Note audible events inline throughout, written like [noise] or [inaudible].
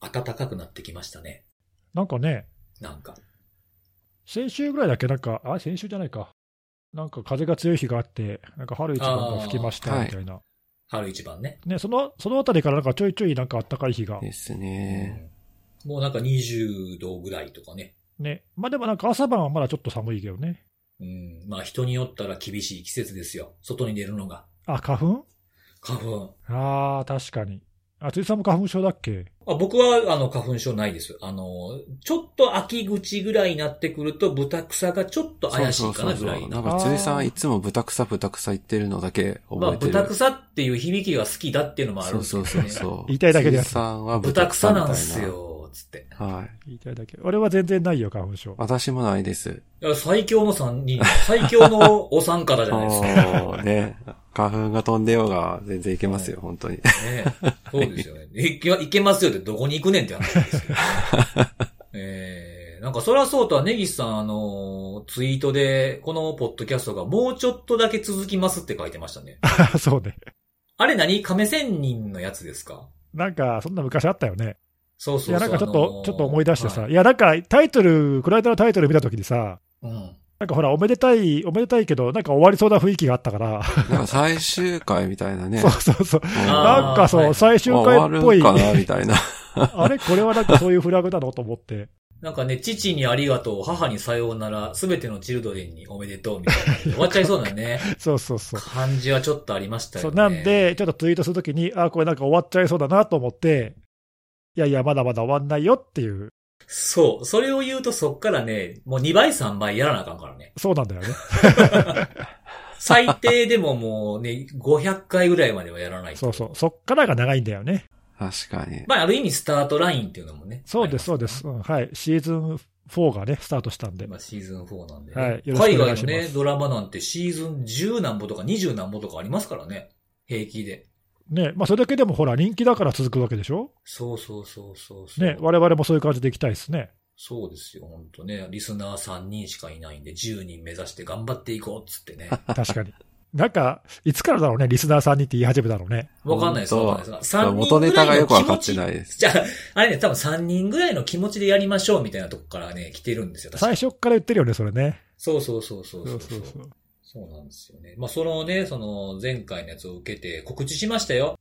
暖かくなってきましたね。なんかね、なんか。先週ぐらいだっけ、なんか、あ、先週じゃないか。なんか風が強い日があって、なんか春一番が吹きましたみたいな。春一番ね。ね、その、そのあたりからなんかちょいちょいなんか暖かい日が。ですね。もうなんか20度ぐらいとかね。ね。まあでもなんか朝晩はまだちょっと寒いけどね。うん。まあ人によったら厳しい季節ですよ。外に出るのが。あ、花粉？花粉。ああ、確かに。あ、辻さんも花粉症だっけ？あ僕は、あの、花粉症ないです。あの、ちょっと秋口ぐらいになってくると、豚草がちょっと怪しいかなぐらいな。なんか、辻さんいつも豚草豚草言ってるのだけまあ、覚えてる。豚草っていう響きが好きだっていうのもあるそうんですけどね。そうそうそう。言いたいだけでやつ辻さんは豚草みたいなんす。よ、つって。はい。言いたいだけ。俺は全然ないよ、花粉症。私もないです。いや最強の三人、[laughs] 最強のお三方じゃないですか。ね。花粉が飛んでようが全然いけますよ、本当に。ねそうですよね。[laughs] いけ、いけますよってどこに行くねんって話ですけど。[laughs] えー、なんかそらそうとは、ネギスさん、あの、ツイートで、このポッドキャストがもうちょっとだけ続きますって書いてましたね。そうね。あれ何？亀仙人のやつですか？なんか、そんな昔あったよね。そうそうそう。いや、なんかちょっと、ちょっと思い出してさ。はいいや、なんか、タイトル、この間のタイトル見たときにさ、うん。なんかほら、おめでたい、おめでたいけど、なんか終わりそうな雰囲気があったから、なんか最終回みたいなね。そうそうそう。うんなんかそう、はい最終あ回っぽい終わる、かなみたいな。[laughs] あれこれはなんかそういうフラグなの？と思って。なんかね、父にありがとう、母にさようなら、すべてのチルドレンにおめでとうみたいな。終わっちゃいそうなね、[laughs] そうそうそう。感じはちょっとありましたそう、よね。なんで、ちょっとツイートするときに、あ、これなんか終わっちゃいそうだなと思って、いやいや、まだまだ終わんないよっていう、そう。それを言うとそっからね、もう2倍3倍やらなあかんからね。そうなんだよね。[laughs] 最低でももうね、500回ぐらいまではやらないと。そうそう。そっからが長いんだよね。確かに。まあ、ある意味スタートラインっていうのもね。そうです、そうです。うんはい。シーズン4がね、スタートしたんで。今シーズン4なんで、ね。はいよろし海くお願いします外のね、ドラマなんてシーズン10何本とか20何本とかありますからね。平気で。ね、まあそれだけでもほら、人気だから続くわけでしょ？そうそうそうそうそう。ね、我々もそういう感じでいきたいですね。そうですよ、本当ね。リスナー3人しかいないんで、10人目指して頑張っていこうっつってね。[laughs] 確かに。なんか、いつからだろうね、リスナーさんにって言い始めたのね。わかんないです、わかんないです。3人元ネタがよくわかってい。ないです。じゃあ、あれね、多分3人ぐらいの気持ちでやりましょうみたいなとこからね、来てるんですよ、確か最初から言ってるよね、それね。そうそうそうそうそそううそうそう。そうなんですよね。まあ、そのね、その前回のやつを受けて告知しましたよ。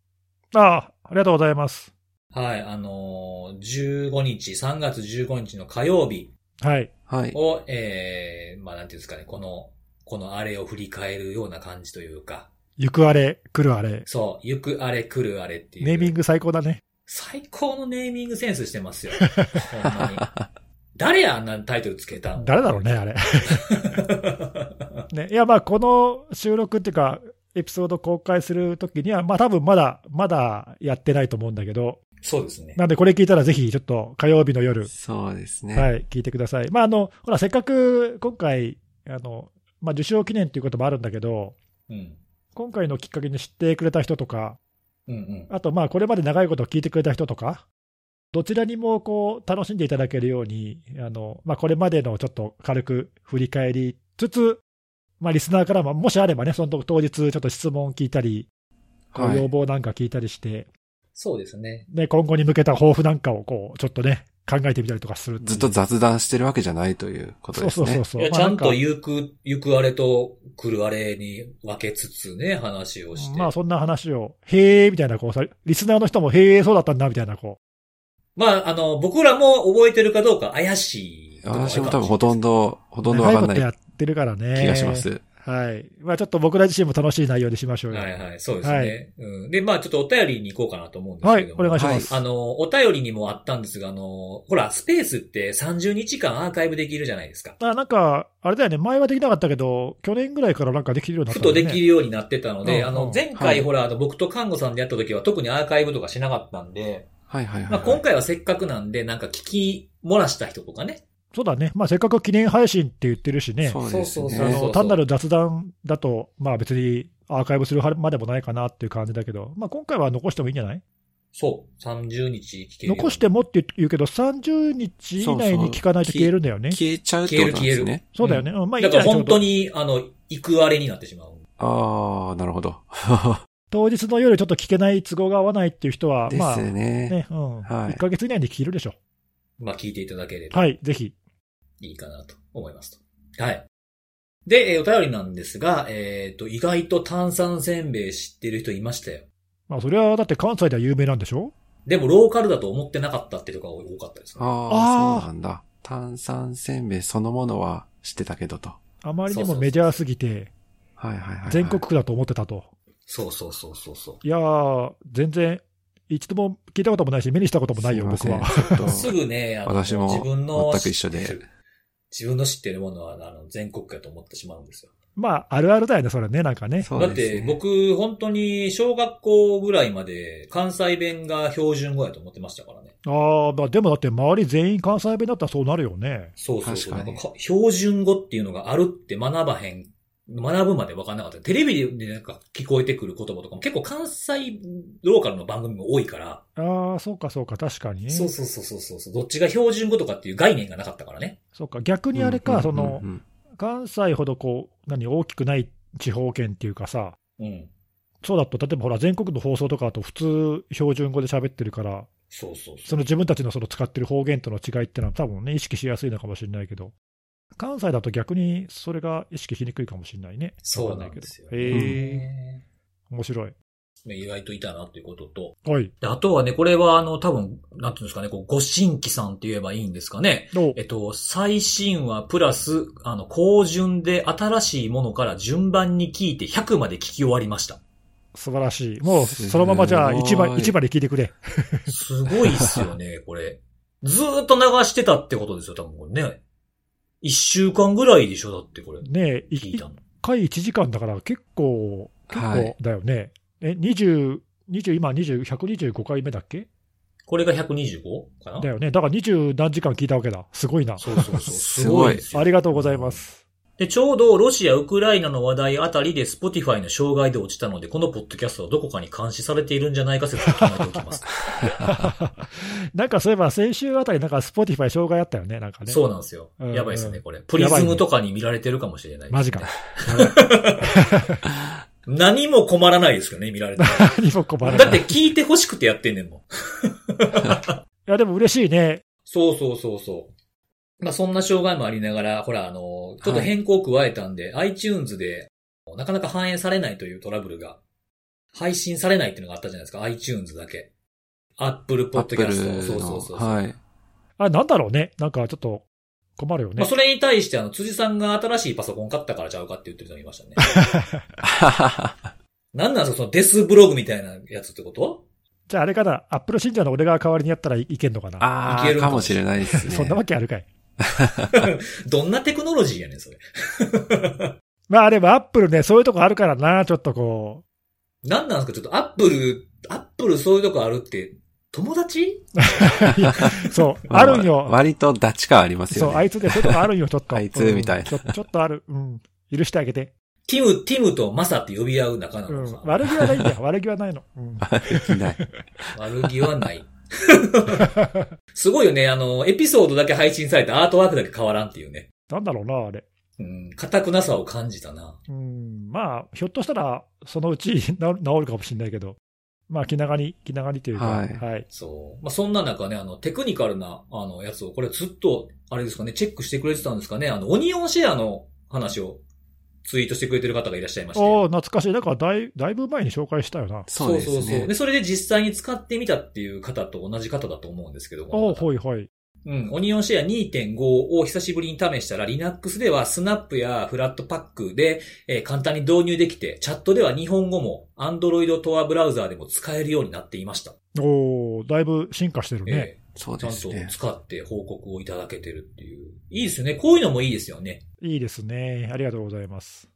ああ、ありがとうございます。はい、あのー、15日、3月15日の火曜日はい。はい。を、えー、まあ、なんていうんですかね、この、このあれを振り返るような感じというか、行くあれ、来るあれ。そう、行くあれ来るあれっていう。ネーミング最高だね。最高のネーミングセンスしてますよ。ほんまに。[laughs] 誰やあんなタイトルつけたん？誰だろうね、あれ。[laughs] ね、いや、まあ、この収録っていうか、エピソード公開するときには、まあ、多分まだ、まだやってないと思うんだけど、そうですね。なんでこれ聞いたらぜひ、ちょっと火曜日の夜、そうですね。はい、聞いてください。まあ、あの、ほら、せっかく今回、あの、まあ、受賞記念っていうこともあるんだけど、うん。今回のきっかけに知ってくれた人とか、うんうん。あと、まあ、これまで長いこと聞いてくれた人とか、どちらにもこう楽しんでいただけるように、あのまあ、これまでのちょっと軽く振り返りつつ、まあ、リスナーからも、もしあればね、その当日、ちょっと質問聞いたり、こうはい要望なんか聞いたりして、そうですね。ね、今後に向けた抱負なんかをこうちょっとね、考えてみたりとかするずっと雑談してるわけじゃないということですね。そうそうそうそう。ちゃんと行く、行くあれと来るあれに分けつつね、話をして。まあ、そんな話を、へーみたいな、こうさ、リスナーの人も、へーそうだったんだ、みたいな、こまあ、あの、僕らも覚えてるかどうか怪しい私も多分ほとんど、ほう。とんどわかんない長いことやってるからね。気がします。はい。まあ、ちょっと僕ら自身も楽しい内容にしましょうよ。はいはい、そうですね。はいうん。で、まあちょっとお便りに行こうかなと思うんですはい、けども。お願いします。あの、お便りにもあったんですが、あの、ほら、スペースって30日間アーカイブできるじゃないですか。あなんか、あれだよね、前はできなかったけど、去年ぐらいからなんかできるようになっふた、ね。とできるようになってたので、うんうんあの、前はい回ほら、あの、僕と看護さんでやった時は特にアーカイブとかしなかったんで、はいはいはい。まあ今回はせっかくなんで、なんか聞き漏らした人とかね。そうだね。まあ、せっかく記念配信って言ってるしね。そうですそうそうあね。の単なる雑談だと、まあ別にアーカイブするまでもないかなっていう感じだけど、まあ今回は残してもいいんじゃない？そう。30日聞ける。残してもって言うけど、30日以内に聞かないと消えるんだよね。消えちゃうってことなんですね。そうだよね。うんまあいいだから本当に。に、あの、行くあれになってしまう。ああ、なるほど。[laughs] 当日の夜ちょっと聞けない都合が合わないっていう人は、でまあ、すね。ね、うん。はい1ヶ月以内に聞けるでしょ。まあ聞いていただければはい、ぜひ。いいかなと思いますと。はい。で、えーお便りなんですが、えっ、と、意外と炭酸せんべい知ってる人いましたよ。まあ、それはだって関西では有名なんでしょ？でも、ローカルだと思ってなかったっていうのが多かったですね。ああそうなんだ。炭酸せんべいそのものは知ってたけどと。あまりにそうそうそうもメジャーすぎて、はいはいはいはい。全国区だと思ってたと。そうそうそうそうそう。いやー、全然、一度も聞いたこともないし、目にしたこともないよ、僕は。すぐね、あの私も自分の全く一緒で自分の知ってるものは、あの、全国区やと思ってしまうんですよ。まあ、あるあるだよね、それね、なんかね。そうだって、僕、本当に小学校ぐらいまで関西弁が標準語やと思ってましたからね。ああ、まあ、でもだって周り全員関西弁だったらそうなるよね。そうそうそう。標準語っていうのがあるって学ばへん、学ぶまで分かんなかった。テレビでなんか聞こえてくる言葉とかも結構関西ローカルの番組も多いから、ああ、そうかそうか、確かにね。そうそうそうそうそう。どっちが標準語とかっていう概念がなかったからね。そうか、逆にあれか、うんそのう、ん関西ほどこう、何、大きくない地方圏っていうかさ、うん。そうだと、例えばほら、全国の放送とかだと普通標準語で喋ってるから、そうそうそ。の自分たちのその使ってる方言との違いってのは多分ね、意識しやすいのかもしれないけど、関西だと逆にそれが意識しにくいかもしれないね。そうなんですよ。へえ、面白い。意外といたなっていうことと。はい。であとはね、これはあの、多分、なんていうんですかね、こう、ご新規さんって言えばいいんですかね。どうえっと、最新話プラス、あの、高順で新しいものから順番に聞いて100まで聞き終わりました。素晴らしい。もう、そのままじゃあ、一番、一番で聞いてくれ。すごいっすよね、これ。ずーっと流してたってことですよ、多分これね。一週間ぐらいでしょ、だってこれ。ねえ、一聞いたの。回1時間だから結構、結はい構だよね。え、20、20、今20、125回目だっけ？これが 125? かな？だよね。だから20何時間聞いたわけだ。すごいな。そうそうそう。す [laughs] すごい。ありがとうございます。で、ちょうどロシア、ウクライナの話題あたりで Spotify の障害で落ちたので、このポッドキャストはどこかに監視されているんじゃないか説を考えておきます。[laughs] なんかそういえば先週あたりなんか Spotify 障害あったよね。なんかね。そうなんですよ。うんやばいですね、これ。プリズムとかに見られてるかもしれない、マジか。[laughs] 何も困らないですよね、見られて。[laughs] 何も困らない。だって聞いて欲しくてやってんねんもん。いや、でも嬉しいね。そうそうそうそう。まあそんな障害もありながら、ほら、あの、ちょっと変更を加えたんで、iTunes でなかなか反映されないというトラブルが、配信されないっていうのがあったじゃないですか、iTunes だけ。Apple アップル Podcast の。そうそうそうそう。はい。あ、なんだろうね？なんかちょっと困るよねまあ、。それに対して、あの、辻さんが新しいパソコン買ったからちゃうかって言ってる人もいましたね。[laughs] なんなんですか、そのデスブログみたいなやつってこと？じゃああれかな？Apple 信者の俺が代わりにやったらいけんのかな？ああ、いけるかもかもしれないですね。[laughs] そんなわけあるかい。[laughs] どんなテクノロジーやねん、それ。[laughs] まあでも Apple ね、そういうとこあるからな。ちょっとこなんなんですか、ちょっとアップル、アップルそういうとこあるって、友達？[laughs] う。そう。まあるんよ。割とダチ感ありますそう、よね。あいつでそういうとこあるんよ、ちょっと。あいつうんみたいなちょちょっとある。うん。許してあげて。ティム、ティムとマサって呼び合う仲なうんのさ。。悪気はないんだよ。悪気はないの。うん。できない。悪気はない。[laughs] すごいよね。あの、エピソードだけ配信されてアートワークだけ変わらんっていうね。なんだろうな、あれ。うん、固くなさを感じたな。うん。まあ、ひょっとしたら、そのうち [laughs] 治治るかもしれないけど。まあ、気長に、気長にというか。はいはい。そう。まあ、そんな中ね、あの、テクニカルな、あの、やつを、これずっと、あれですかね、チェックしてくれてたんですかね。あの、オニオンシェアの話をツイートしてくれてる方がいらっしゃいまして。おお懐かしい。なんかだい、だいぶ前に紹介したよな。そうですそうそうね。で、それで実際に使ってみたっていう方と同じ方だと思うんですけどおおも。ほいほい。うん。オニオンシェア2.5を久しぶりに試したら、Linux ではスナップやフラットパックで、えー簡単に導入できて、チャットでは日本語も Android トアブラウザーでも使えるようになっていました。おおだいぶ進化してるね。えーそうちゃんとですね。使って報告をいただけてるっていう。いいですよね。こういうのもいいですよね。いいですね。ありがとうございます。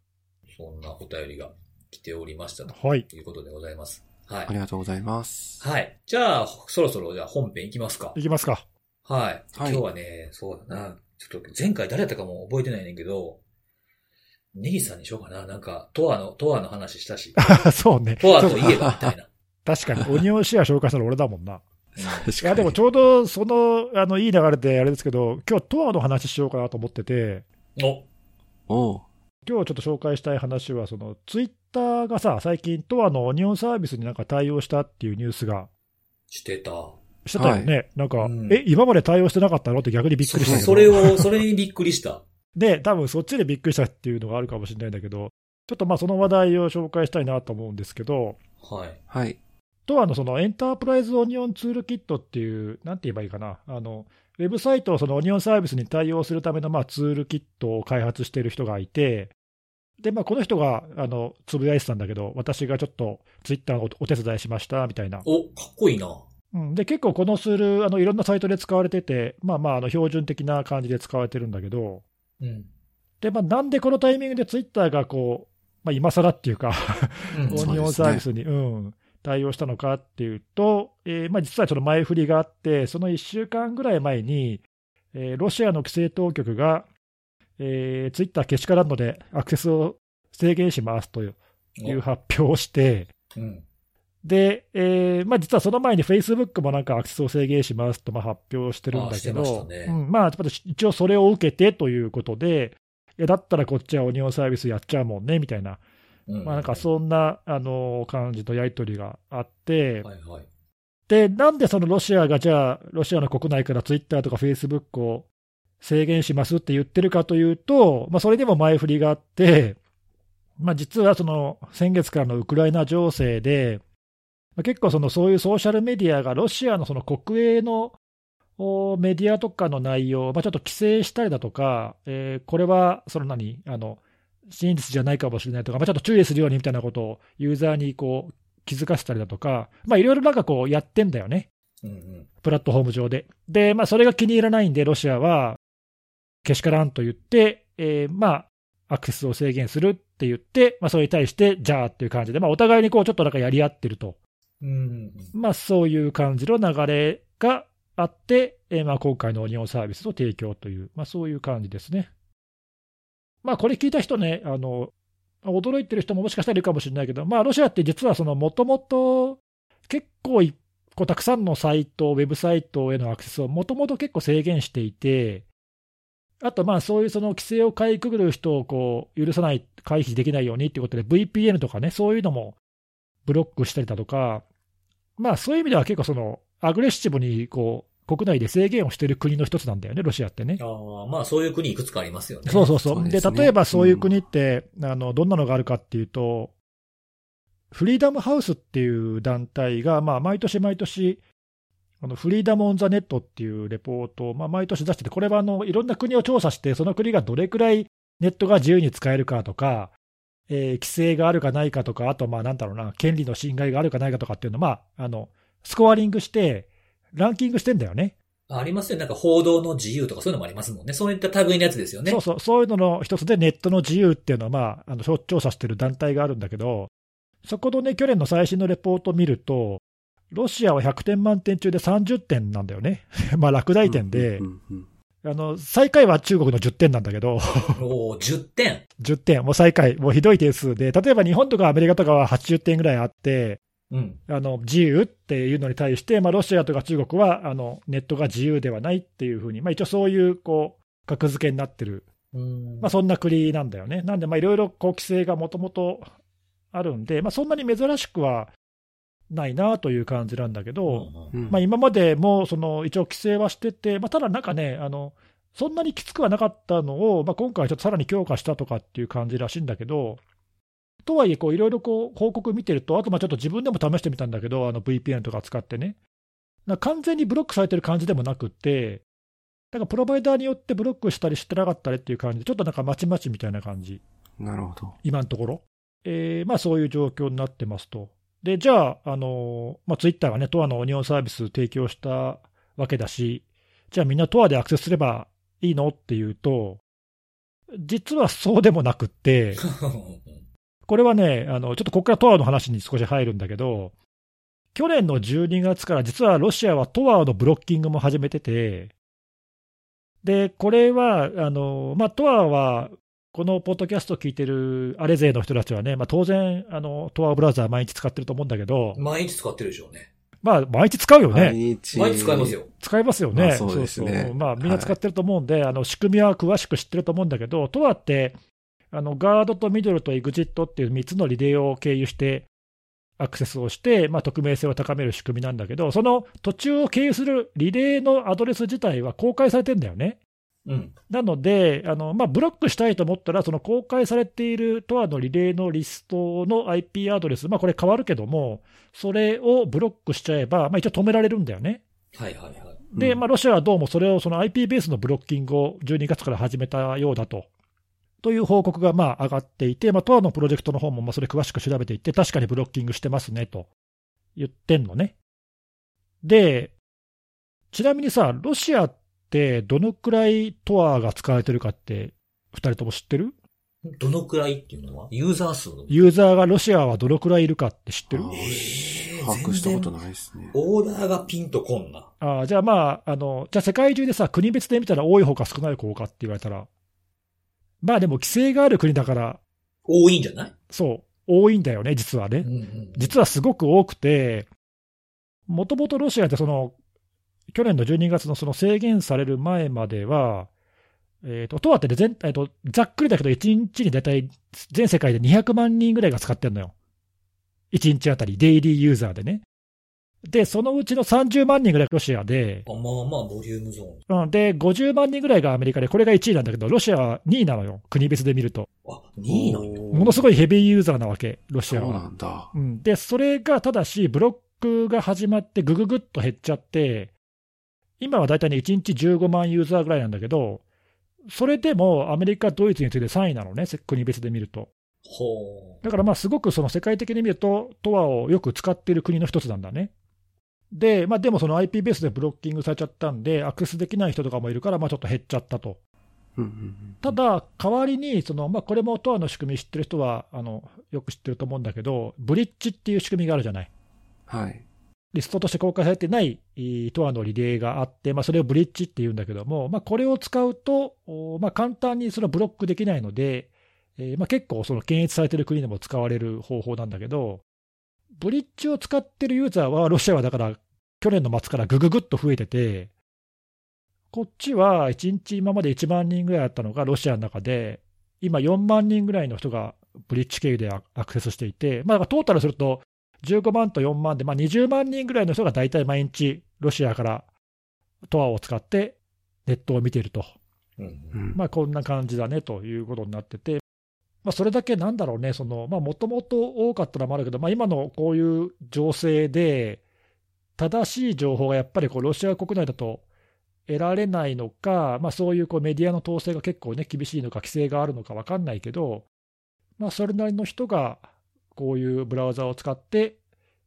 そんなお便りが来ておりましたとはい。いうことでございます。はいあ。りがとうございます。はい。じゃあ、そろそろじゃあ本編いきますかい。きますか。はい。はい今日はね、そうだな。ちょっと前回誰やったかも覚えてないねんけど、ネギさんにしようかな。なんか、トアの、トアの話したし。[laughs] そうね。トアといえばみたいな。[laughs] 確かに、オニオンシェア紹介したの俺だもんな。[laughs] いや、でもちょうどその、あの、いい流れであれですけど、今日トアの話しようかなと思ってて、お、おう今日ちょっと紹介したい話は、その、ツイッターがさ、最近、トアのオニオンサービスになんか対応したっていうニュースがしてた。してたよね。なんか、うんえ、今まで対応してなかったのって逆にびっくりした。それを、それにびっくりした。で、多分そっちでびっくりしたっていうのがあるかもしれないんだけど、ちょっとまあその話題を紹介したいなと思うんですけど、はい。はい。とあのそのエンタープライズオニオンツールキットっていう、なんて言えばいいかな、あのウェブサイトをそのオニオンサービスに対応するためのまあツールキットを開発している人がいて、でまあ、この人があのつぶやいてたんだけど、私がちょっとツイッターをお手伝いしましたみたいな。お、かっこいいな。うん、で結構このツール、あのいろんなサイトで使われてて、まあまああの標準的な感じで使われてるんだけど、うん。でまあ、なんでこのタイミングでツイッターがこう、まあ、今更っていうか、うん [laughs] オニオンサービスに、うん、対応したのかっていうと、えーまあ、実はちょっと前振りがあって、その1週間ぐらい前に、えーロシアの規制当局が、えーツイッターけしからんので、アクセスを制限しますという発表をして、うん。で、えーまあ、実はその前にフェイスブックもなんかアクセスを制限しますとまあ発表してるんだけど、一応それを受けてということで、だったらこっちはオニオンサービスやっちゃうもんねみたいな、うん。まあ、なんかそんな、あの感じのやり取りがあって、はいはい。で、なんでそのロシアがじゃあ、ロシアの国内からツイッターとかフェイスブックを制限しますって言ってるかというと、まあ、それでも前振りがあって、まあ、実はその先月からのウクライナ情勢で、まあ結構そのそういうソーシャルメディアがロシアのその国営のおメディアとかの内容を、まあ、ちょっと規制したりだとか、えーこれはその何あの真実じゃないかもしれないとか、まあ、ちょっと注意するようにみたいなことをユーザーにこう気づかせたりだとか、まあ、いろいろなんかこうやってんだよね、うんうん。プラットフォーム上で。で、まあ、それが気に入らないんで、ロシアはけしからんと言って、えーまあ、アクセスを制限するって言って、まあ、それに対して、じゃあっていう感じで、まあ、お互いにこうちょっとなんかやり合ってると、うんうんまあ、そういう感じの流れがあって、えーまあ、今回のオニオンサービスの提供という、まあ、そういう感じですね。まあ、これ聞いた人ね、あの驚いてる人ももしかしたらいるかもしれないけど、まあ、ロシアって実はもともと結構こうたくさんのサイト、ウェブサイトへのアクセスをもともと結構制限していて、あとまあそういうその規制をかいくぐる人をこう許さない、回避できないようにということで、VPN とかね、そういうのもブロックしたりだとか、まあそういう意味では結構そのアグレッシブにこう国内で制限をしている国の一つなんだよね、ロシアってね。ああ、まあそういう国いくつかありますよね。そうそうそう。でそうですね例えばそういう国って、あの、どんなのがあるかっていうと、フリーダムハウスっていう団体が、まあ、毎年毎年、あのフリーダム・オン・ザ・ネットっていうレポートを、まあ、毎年出してて、これはあのいろんな国を調査して、その国がどれくらいネットが自由に使えるかとか、えー規制があるかないかとか、あと、まあ、なんだろうな、権利の侵害があるかないかとかっていうのを、まあ、あのスコアリングして、ランキングしてんだよね。ありますよ。なんか報道の自由とかそういうのもありますもんね。そういった類のやつですよね。そうそう、そういうのの一つでネットの自由っていうのは、まあ、あの調調査してる団体があるんだけど、そこのね、去年の最新のレポートを見ると、ロシアは100点満点中で30点なんだよね。[laughs] まあ、落第点でう、んうんあの、最下位は中国の10点なんだけど、[laughs] おお10点。10点、もう最下位、もうひどい点数で、例えば日本とかアメリカとかは80点ぐらいあって、うん。あの自由っていうのに対して、まあ、ロシアとか中国はあのネットが自由ではないっていうふうに、まあ、一応そういうこう格付けになってるうんまあ、そんな国なんだよね。なんで、いろいろ規制がもともとあるんで、まあ、そんなに珍しくはないなという感じなんだけど、うんうんまあ、今までもその一応規制はしてて、まあ、ただなんかねあの、そんなにきつくはなかったのを、まあ、今回、ちょっとさらに強化したとかっていう感じらしいんだけど、とはいえ、こういろいろこう報告見てると、あとまあちょっと自分でも試してみたんだけど、あの VPN とか使ってね、完全にブロックされてる感じでもなくって、なんかプロバイダーによってブロックしたりしてなかったりっていう感じで、ちょっとなんかまちまちみたいな感じ、なるほど。今のところ、えーまあ、そういう状況になってますと。で、じゃあ、あのまあ、ツイッターがね、トアのオニオンサービス提供したわけだし、じゃあみんなトアでアクセスすればいいのっていうと、実はそうでもなくって、[laughs] これはね、あのちょっとここからトアの話に少し入るんだけど、去年の12月から実はロシアはトアのブロッキングも始めてて、で、これは、あのまあ、トアは、このポッドキャストを聞いてるアレ勢の人たちはね、まあ、当然、あのトアブラウザー毎日使ってると思うんだけど、毎日使ってるでしょうね。まあ、毎日使うよ毎ね。日。毎日使いますよ。使いますよね。まあそうですねそうまあ、みんな使ってると思うんで、あの仕組みは詳しく知ってると思うんだけど、トアって、あのガードとミドルとエグジットっていう3つのリレーを経由して、アクセスをして、まあ、匿名性を高める仕組みなんだけど、その途中を経由するリレーのアドレス自体は公開されてるんだよね。うん。なので、あのまあ、ブロックしたいと思ったら、その公開されているトアのリレーのリストの IP アドレス、まあ、これ変わるけども、それをブロックしちゃえば、まあ、一応止められるんだよね。はいはいはい。で、うんまあ、ロシアはどうもそれをその IP ベースのブロッキングを12月から始めたようだと。という報告がまあ上がっていて、まあ、トアのプロジェクトの方もまあそれ詳しく調べていって、確かにブロッキングしてますねと言ってんのね。で、ちなみにさ、ロシアってどのくらいトアが使われてるかって、2人とも知ってる？どのくらいっていうのは？ユーザー数？のユーザーがロシアはどのくらいいるかって知ってる？把握したことないですね。オーダーがピンとこんな。あーじゃあまあ、あの、じゃあ世界中でさ、国別で見たら多い方か少ない方かって言われたら、まあでも規制がある国だから、多いんじゃない？そう、多いんだよね、実はね。うんうん。実はすごく多くて、もともとロシアってその、去年の12月のその制限される前までは、えー、と、とはってね全、えーと、ざっくりだけど、1日に大体全世界で200万人ぐらいが使ってるのよ。1日あたり、デイリーユーザーでね。で、そのうちの30万人ぐらいがロシアで、あまあまあ、ボリュームゾーン。うん、で、50万人ぐらいがアメリカで、これが1位なんだけど、ロシアは2位なのよ、国別で見ると。あ、2位なんや。ものすごいヘビーユーザーなわけ、ロシそうアは。なんだ。うん、で、それがただし、ブロックが始まって、ぐぐぐっと減っちゃって、今はだいたいね、1日15万ユーザーぐらいなんだけど、それでもアメリカ、ドイツに次いで3位なのね、せ国別で見ると。ほだからまあ、すごくその世界的に見ると、トアをよく使っている国の一つなんだね。で、まあ、でもその IP ベースでブロッキングされちゃったんで、アクセスできない人とかもいるから、まあちょっと減っちゃったと。ただ、代わりにその、まあ、これもトアの仕組み知ってる人はあのよく知ってると思うんだけど、ブリッジっていう仕組みがあるじゃない。はい。リストとして公開されてないえートアのリレーがあって、まあ、それをブリッジっていうんだけども、まあ、これを使うと、おまあ、簡単にそれをブロックできないので、えーまあ、結構その検閲されてる国でも使われる方法なんだけど、ブリッジを使ってるユーザーは、ロシアはだから、去年の末からぐぐぐっと増えてて、こっちは1日今まで1万人ぐらいあったのが、ロシアの中で、今4万人ぐらいの人がブリッジ経由でアアクセスしていて、まあ、だからトータルすると、15万と4万で、まあ、20万人ぐらいの人が大体毎日、ロシアからトアを使ってネットを見ていると、う。んまあ、こんな感じだねということになってて、まあ、それだけなんだろうね、もともと多かったのもあるけど、まあ、今のこういう情勢で、正しい情報がやっぱりこうロシア国内だと得られないのか、まあ、そういうこうメディアの統制が結構ね、厳しいのか、規制があるのか分かんないけど、まあ、それなりの人がこういうブラウザを使って、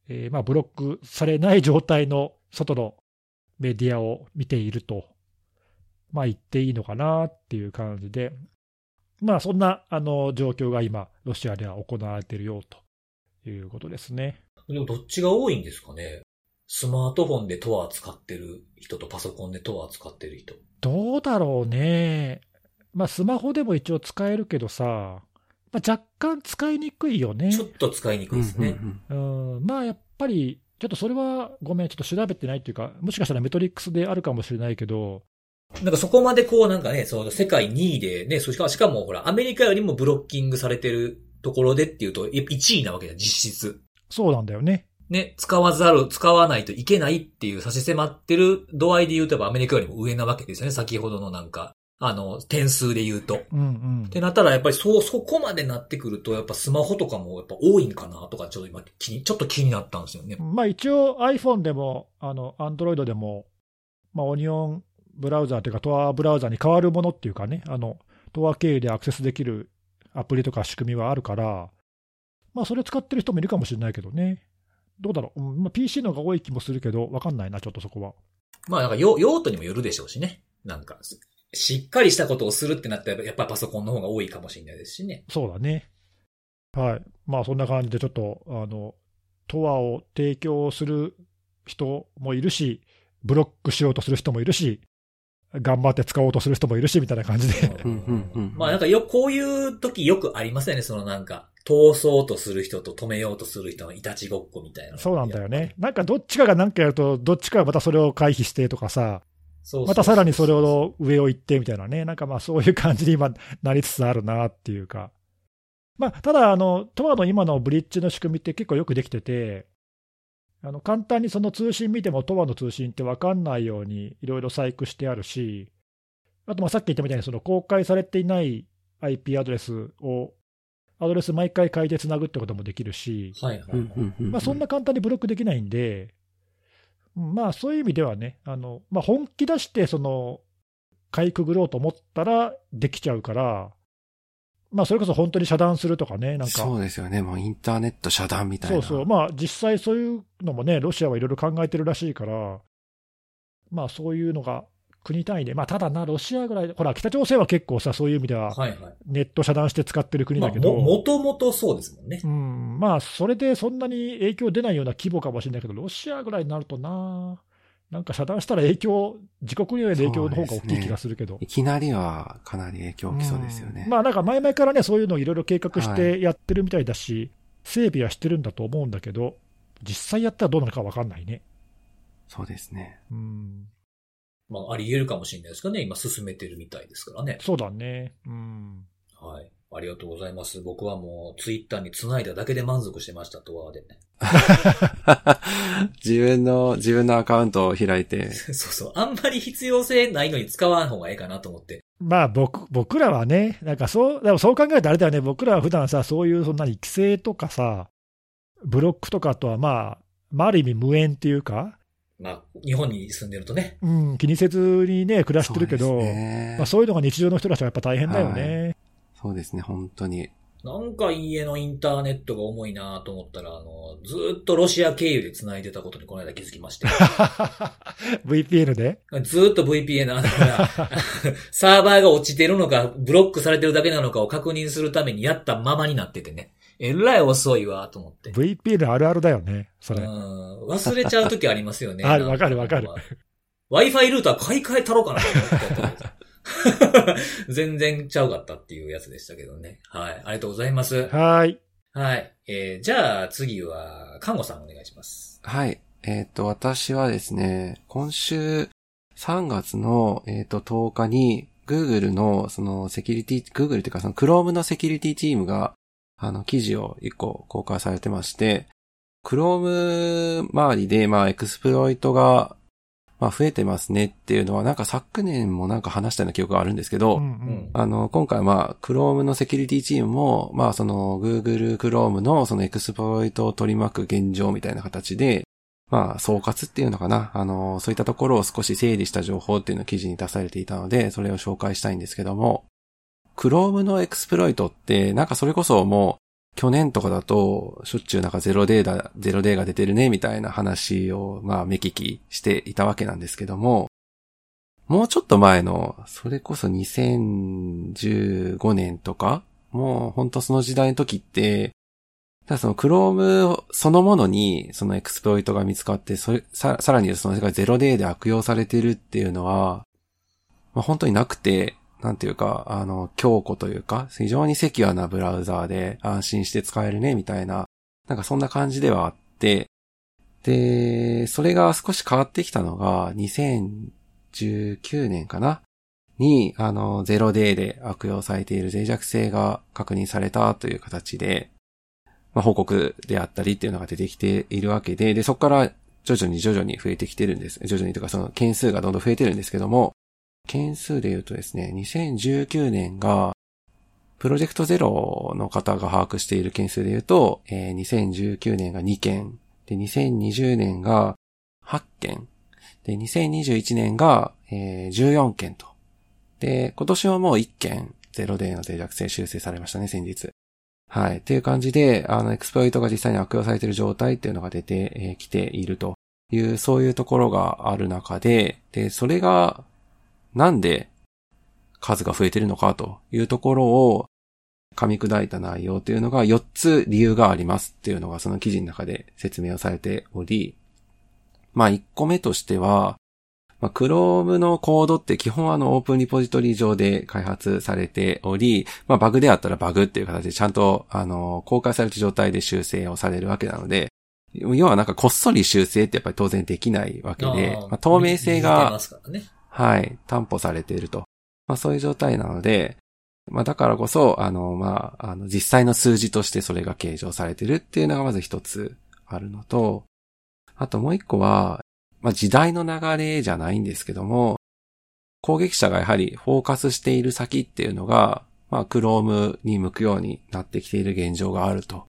えーまあブロックされない状態の外のメディアを見ていると、まあ、言っていいのかなっていう感じで、まあ、そんなあの状況が今、ロシアでは行われているよということですね。でもどっちが多いんですかね？スマートフォンでトア使ってる人とパソコンでトア使ってる人。どうだろうね。まあ、スマホでも一応使えるけどさ、まあ、若干使いにくいよね。ちょっと使いにくいですね。うんうんうん、まあやっぱり、ちょっとそれはごめん、ちょっと調べてないっていうか、もしかしたらメトリックスであるかもしれないけど、なんかそこまでこうなんかね、その世界2位でね、そしかしかもほら、アメリカよりもブロッキングされてるところでっていうと、1位なわけだ、実質。そうなんだよね。ね、使わざる、使わないといけないっていう差し迫ってる度合いで言うと、アメリカよりも上なわけですよね。先ほどのなんか、あの、点数で言うと。うんうんってなったら、やっぱりそう、そこまでなってくると、やっぱスマホとかもやっぱ多いんかなとか、ちょっと今気に、ちょっと気になったんですよね。まあ一応 iPhone でも、あの、Android でも、まあオニオンブラウザーというか、トアブラウザーに変わるものっていうかね、あの、トア経由でアクセスできるアプリとか仕組みはあるから、まあそれ使ってる人もいるかもしれないけどね。どうだろう、うんまあ、PC の方が多い気もするけど、わかんないな、ちょっとそこは。まあなんか用用途にもよるでしょうしね。なんか、しっかりしたことをするってなったら、やっぱりパソコンの方が多いかもしれないですしね。そうだね。はい。まあそんな感じで、ちょっと、あの、トアを提供する人もいるし、ブロックしようとする人もいるし、頑張って使おうとする人もいるし、みたいな感じで。うんうんうんまあなんかよ、こういう時よくありますよね。そのなんか、通そうとする人と止めようとする人のいたちごっこみたいな。そうなんだよね。。なんかどっちかが何かやると、どっちかがまたそれを回避してとかさ、またさらにそれを上を行ってみたいなね、なんかまあそういう感じに今なりつつあるなっていうか、まあ、ただ、あの、トアの今のブリッジの仕組みって結構よくできてて、あの簡単にその通信見ても、トアの通信って分かんないようにいろいろ細工してあるし、あとまあさっき言ったみたいに、その公開されていない IP アドレスを、アドレス毎回変えてつなぐってこともできるし、はいはい、はい。まあ、そんな簡単にブロックできないんで、まあ、そういう意味ではね、あのまあ、本気出してその、かいくぐろうと思ったらできちゃうから、まあ、それこそ本当に遮断するとかね、なんか、そうですよね。もうインターネット遮断みたいな。そうそう、まあ、実際そういうのもね、ロシアはいろいろ考えてるらしいから、まあ、そういうのが国単位で、まあ、ただな、ロシアぐらいで、ほら、北朝鮮は結構さ、そういう意味では、はいはい。ネット遮断して使ってる国まあ、だけど、も、もともとそうですもんね。うん、まあ、それでそんなに影響出ないような規模かもしれないけど、ロシアぐらいになるとな、なんか遮断したら影響、自国による影響の方が大きい気がするけど。いきなりはかなり影響起きそうですよね。うんまあなんか前々からね、そういうのをいろいろ計画してやってるみたいだし、整備はしてるんだと思うんだけど、実際やったらどうなるかわかんないね。そうですね。うん、まあ、あり得るかもしれないですけどね。今進めてるみたいですからね。そうだね。うん。はい。ありがとうございます。僕はもうツイッターに繋いだだけで満足してました、トアで。[laughs] [laughs] 自分の、自分のアカウントを開いて、[laughs] そうそう。あんまり必要性ないのに使わん方がいいかなと思って。まあ僕、僕らはね、なんかそう、でもそう考えるとあれだよね、僕らは普段さ、そういうそんなに規制とかさ、ブロックとかとはまあ、まあ、ある意味無縁っていうか、まあ、日本に住んでるとね。うん、気にせずにね、暮らしてるけど、ねまあ、そういうのが日常の人たちはやっぱ大変だよね。そうですね、本当に。なんか家のインターネットが重いなと思ったら、あの、ずーっとロシア経由で繋いでたことにこの間気づきまして。[laughs] VPN で？ずーっと VPN あの [laughs] サーバーが落ちてるのか、ブロックされてるだけなのかを確認するためにやったままになっててね。えらい遅いわ、と思って。VPN あるあるだよね、それ。うん忘れちゃうときありますよね。[laughs] あるわかるわかる。Wi-Fi ルーター買い替えたろうかなと思って。[laughs] 全然ちゃうかったっていうやつでしたけどね。はい。ありがとうございます。はーい。はい。えー、じゃあ次は、看護さんお願いします。はい。えっ、と、私はですね、今週3月の、えっ、と、10日に、Google の、その、セキュリティ、Google っていうか、その、Chrome のセキュリティチームが、あの、記事を1個公開されてまして、Chrome 周りで、まあ、エクスプロイトが、まあ、増えてますねっていうのは、なんか昨年もなんか話したような記憶があるんですけど、うんううんん。あの、今回はまあ、Chrome のセキュリティチームも、まあ、その、Google Chrome のそのエクスプロイトを取り巻く現状みたいな形で、まあ、総括っていうのかな。あの、そういったところを少し整理した情報っていうのを記事に出されていたので、それを紹介したいんですけども、Chrome のエクスプロイトって、なんかそれこそもう、去年とかだと、しょっちゅうなんかゼロデーだ、ゼロデーが出てるね、みたいな話を、まあ、見聞きしていたわけなんですけども、もうちょっと前の、それこそ2015年とか、もう本当その時代の時って、ただその Chrome そのものにそのエクスプロイトが見つかって、それ、ささらにそのゼロデーで悪用されてるっていうのは、まあ、本当になくて、なんていうか、あの、強固というか、非常にセキュアなブラウザーで安心して使えるね、みたいな、なんかそんな感じではあって、で、それが少し変わってきたのが、2019年かな？に、あの、ゼロデーで悪用されている脆弱性が確認されたという形で、まあ、報告であったりっていうのが出てきているわけで、で、そこから徐々に徐々に増えてきてるんです。徐々にというかその件数がどんどん増えてるんですけども、件数で言うとですね、2019年が、プロジェクトゼロの方が把握している件数で言うと、えー2019年が2件、で、2020年が8件、で、2021年が、えー14件と。で、今年はもう1件、ゼロデーの脆弱性修正されましたね、先日。はい。っていう感じで、あの、エクスプロイトが実際に悪用されている状態っていうのが出てき、ているという、そういうところがある中で、で、それが、なんで数が増えてるのかというところを噛み砕いた内容というのが4つ理由がありますっていうのがその記事の中で説明をされており、まあ1個目としては、まあ、Chrome のコードって基本はあのオープンリポジトリ上で開発されており、まあバグであったらバグっていう形でちゃんとあの公開された状態で修正をされるわけなので、要はなんかこっそり修正ってやっぱり当然できないわけで、まあ、透明性が。はい、担保されていると。まあそういう状態なので、まあだからこそ、あの、まあ、あの、実際の数字としてそれが計上されているっていうのがまず一つあるのと、あともう一個は、まあ時代の流れじゃないんですけども、攻撃者がやはりフォーカスしている先っていうのが、まあ、クロームに向くようになってきている現状があると。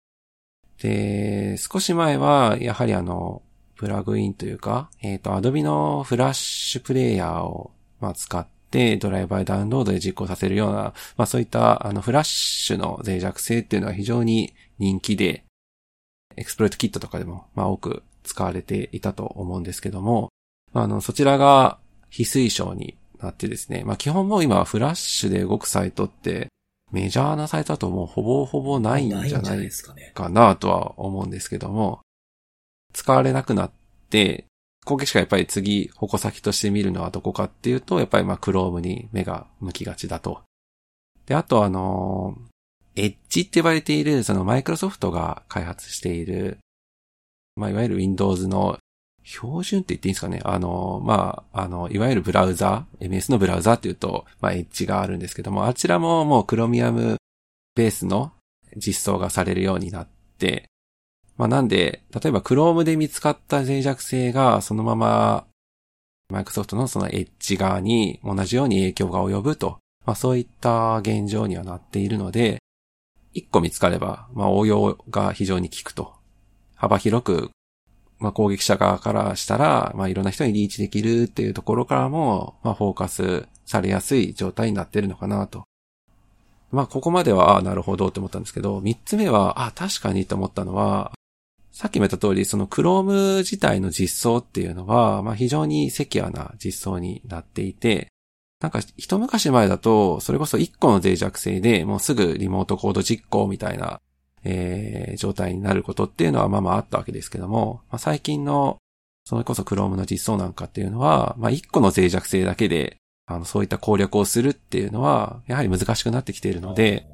で、少し前は、やはりあの、プラグインというか、えっ、ー、と、Adobe のフラッシュプレイヤーを、まあ、使って、ドライバーダウンロードで実行させるような、まあ、そういった、あの、フラッシュの脆弱性っていうのは非常に人気で、エクスプロイトキットとかでも、まあ、多く使われていたと思うんですけども、あの、そちらが非推奨になってですね、まあ、基本もう今フラッシュで動くサイトって、メジャーなサイトだともうほぼほぼないんじゃないかなとは思うんですけども、使われなくなって、攻撃者がやっぱり次、矛先として見るのはどこかっていうと、やっぱりまあ、クロームに目が向きがちだと。で、あとあの、エッジって呼ばれている、そのマイクロソフトが開発している、まあ、いわゆる Windows の標準って言っていいんですかねあの、まあ、あの、いわゆるブラウザー、MS のブラウザーっていうと、まあ、エッジがあるんですけども、あちらももうクロミアムベースの実装がされるようになって、まあ、なんで、例えば Chrome で見つかった脆弱性がそのまま、マイクロソフトのそのエッジ側に同じように影響が及ぶと、まあ、そういった現状にはなっているので、一個見つかれば、まあ、応用が非常に効くと。幅広くまあ、攻撃者側からしたら、まあ、いろんな人にリーチできるっていうところからも、まあ、フォーカスされやすい状態になってるのかなと。まあ、ここまでは、あなるほどって思ったんですけど、三つ目は、あ確かにと思ったのは、さっきも言った通り、その Chrome 自体の実装っていうのは、まあ、非常にセキュアな実装になっていて、なんか一昔前だと、それこそ一個の脆弱性でもうすぐリモートコード実行みたいなえー、状態になることっていうのはまあまああったわけですけども、まあ、最近の、それこそ Chrome の実装なんかっていうのは、まあ一個の脆弱性だけで、あの、そういった攻略をするっていうのは、やはり難しくなってきているので、